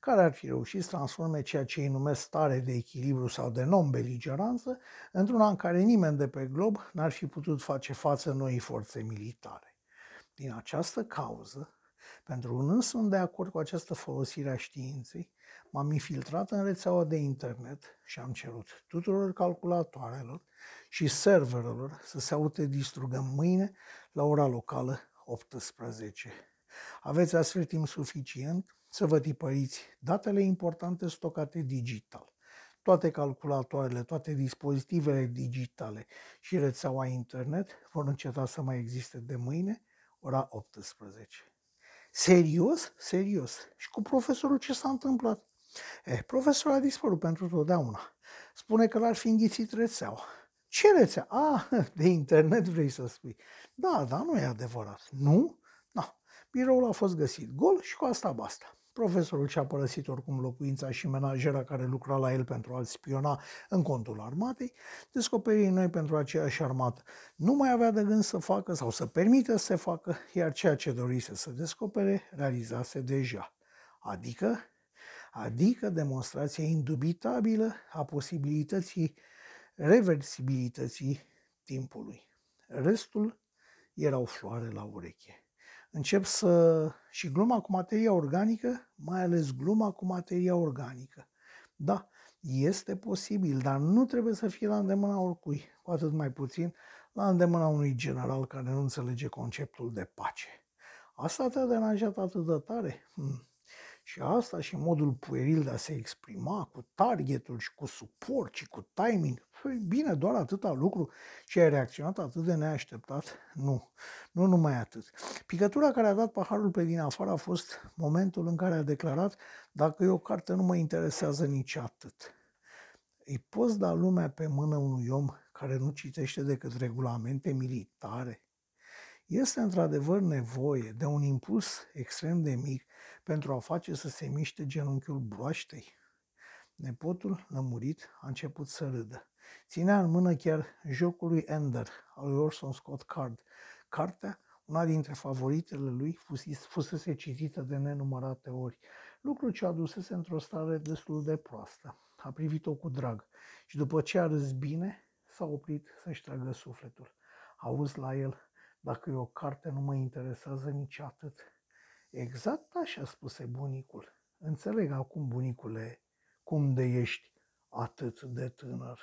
care ar fi reușit să transforme ceea ce îi numesc stare de echilibru sau de non-beligeranță într-una în care nimeni de pe glob n-ar fi putut face față noii forțe militare. Din această cauză, pentru un însumi de acord cu această folosire a științei, m-am infiltrat în rețeaua de internet și am cerut tuturor calculatoarelor și serverelor să se autodistrugă mâine la ora locală 18. Aveți astfel timp suficient să vă tipăriți datele importante stocate digital. Toate calculatoarele, toate dispozitivele digitale și rețeaua internet vor înceta să mai existe de mâine, ora 18. Serios? Serios. Și cu profesorul ce s-a întâmplat? Eh, profesorul a dispărut pentru totdeauna. Spune că l-ar fi înghițit rețeaua. Ce rețea? Ah, de internet vrei să spui. Da, dar nu e adevărat. Nu? Da. Biroul a fost găsit gol și cu asta basta. Profesorul și-a părăsit oricum locuința și menajera care lucra la el pentru a-l spiona în contul armatei, descoperii noi pentru aceeași armată nu mai avea de gând să facă sau să permită să se facă, iar ceea ce dorise să descopere realizase deja. Adică, adică demonstrația indubitabilă a posibilității reversibilității timpului. Restul erau floare la ureche încep să... și gluma cu materia organică, mai ales gluma cu materia organică. Da, este posibil, dar nu trebuie să fie la îndemâna oricui, cu atât mai puțin la îndemâna unui general care nu înțelege conceptul de pace. Asta te-a deranjat atât de tare? Hmm. Și asta și modul pueril de a se exprima cu targetul și cu suport și cu timing. Păi bine, doar atâta lucru și ai reacționat atât de neașteptat? Nu, nu numai atât. Picătura care a dat paharul pe din afară a fost momentul în care a declarat dacă e o carte nu mă interesează nici atât. Îi poți da lumea pe mână unui om care nu citește decât regulamente militare? Este într-adevăr nevoie de un impuls extrem de mic pentru a face să se miște genunchiul broaștei. Nepotul, lămurit, a început să râdă. Ținea în mână chiar jocul lui Ender, al lui Orson Scott Card. Cartea, una dintre favoritele lui, fusese citită de nenumărate ori, lucru ce adusese într-o stare destul de proastă. A privit-o cu drag și după ce a râs bine, s-a oprit să-și tragă sufletul. Auzi la el, dacă e o carte nu mă interesează nici atât. Exact așa spuse bunicul. Înțeleg acum, bunicule, cum de ești atât de tânăr.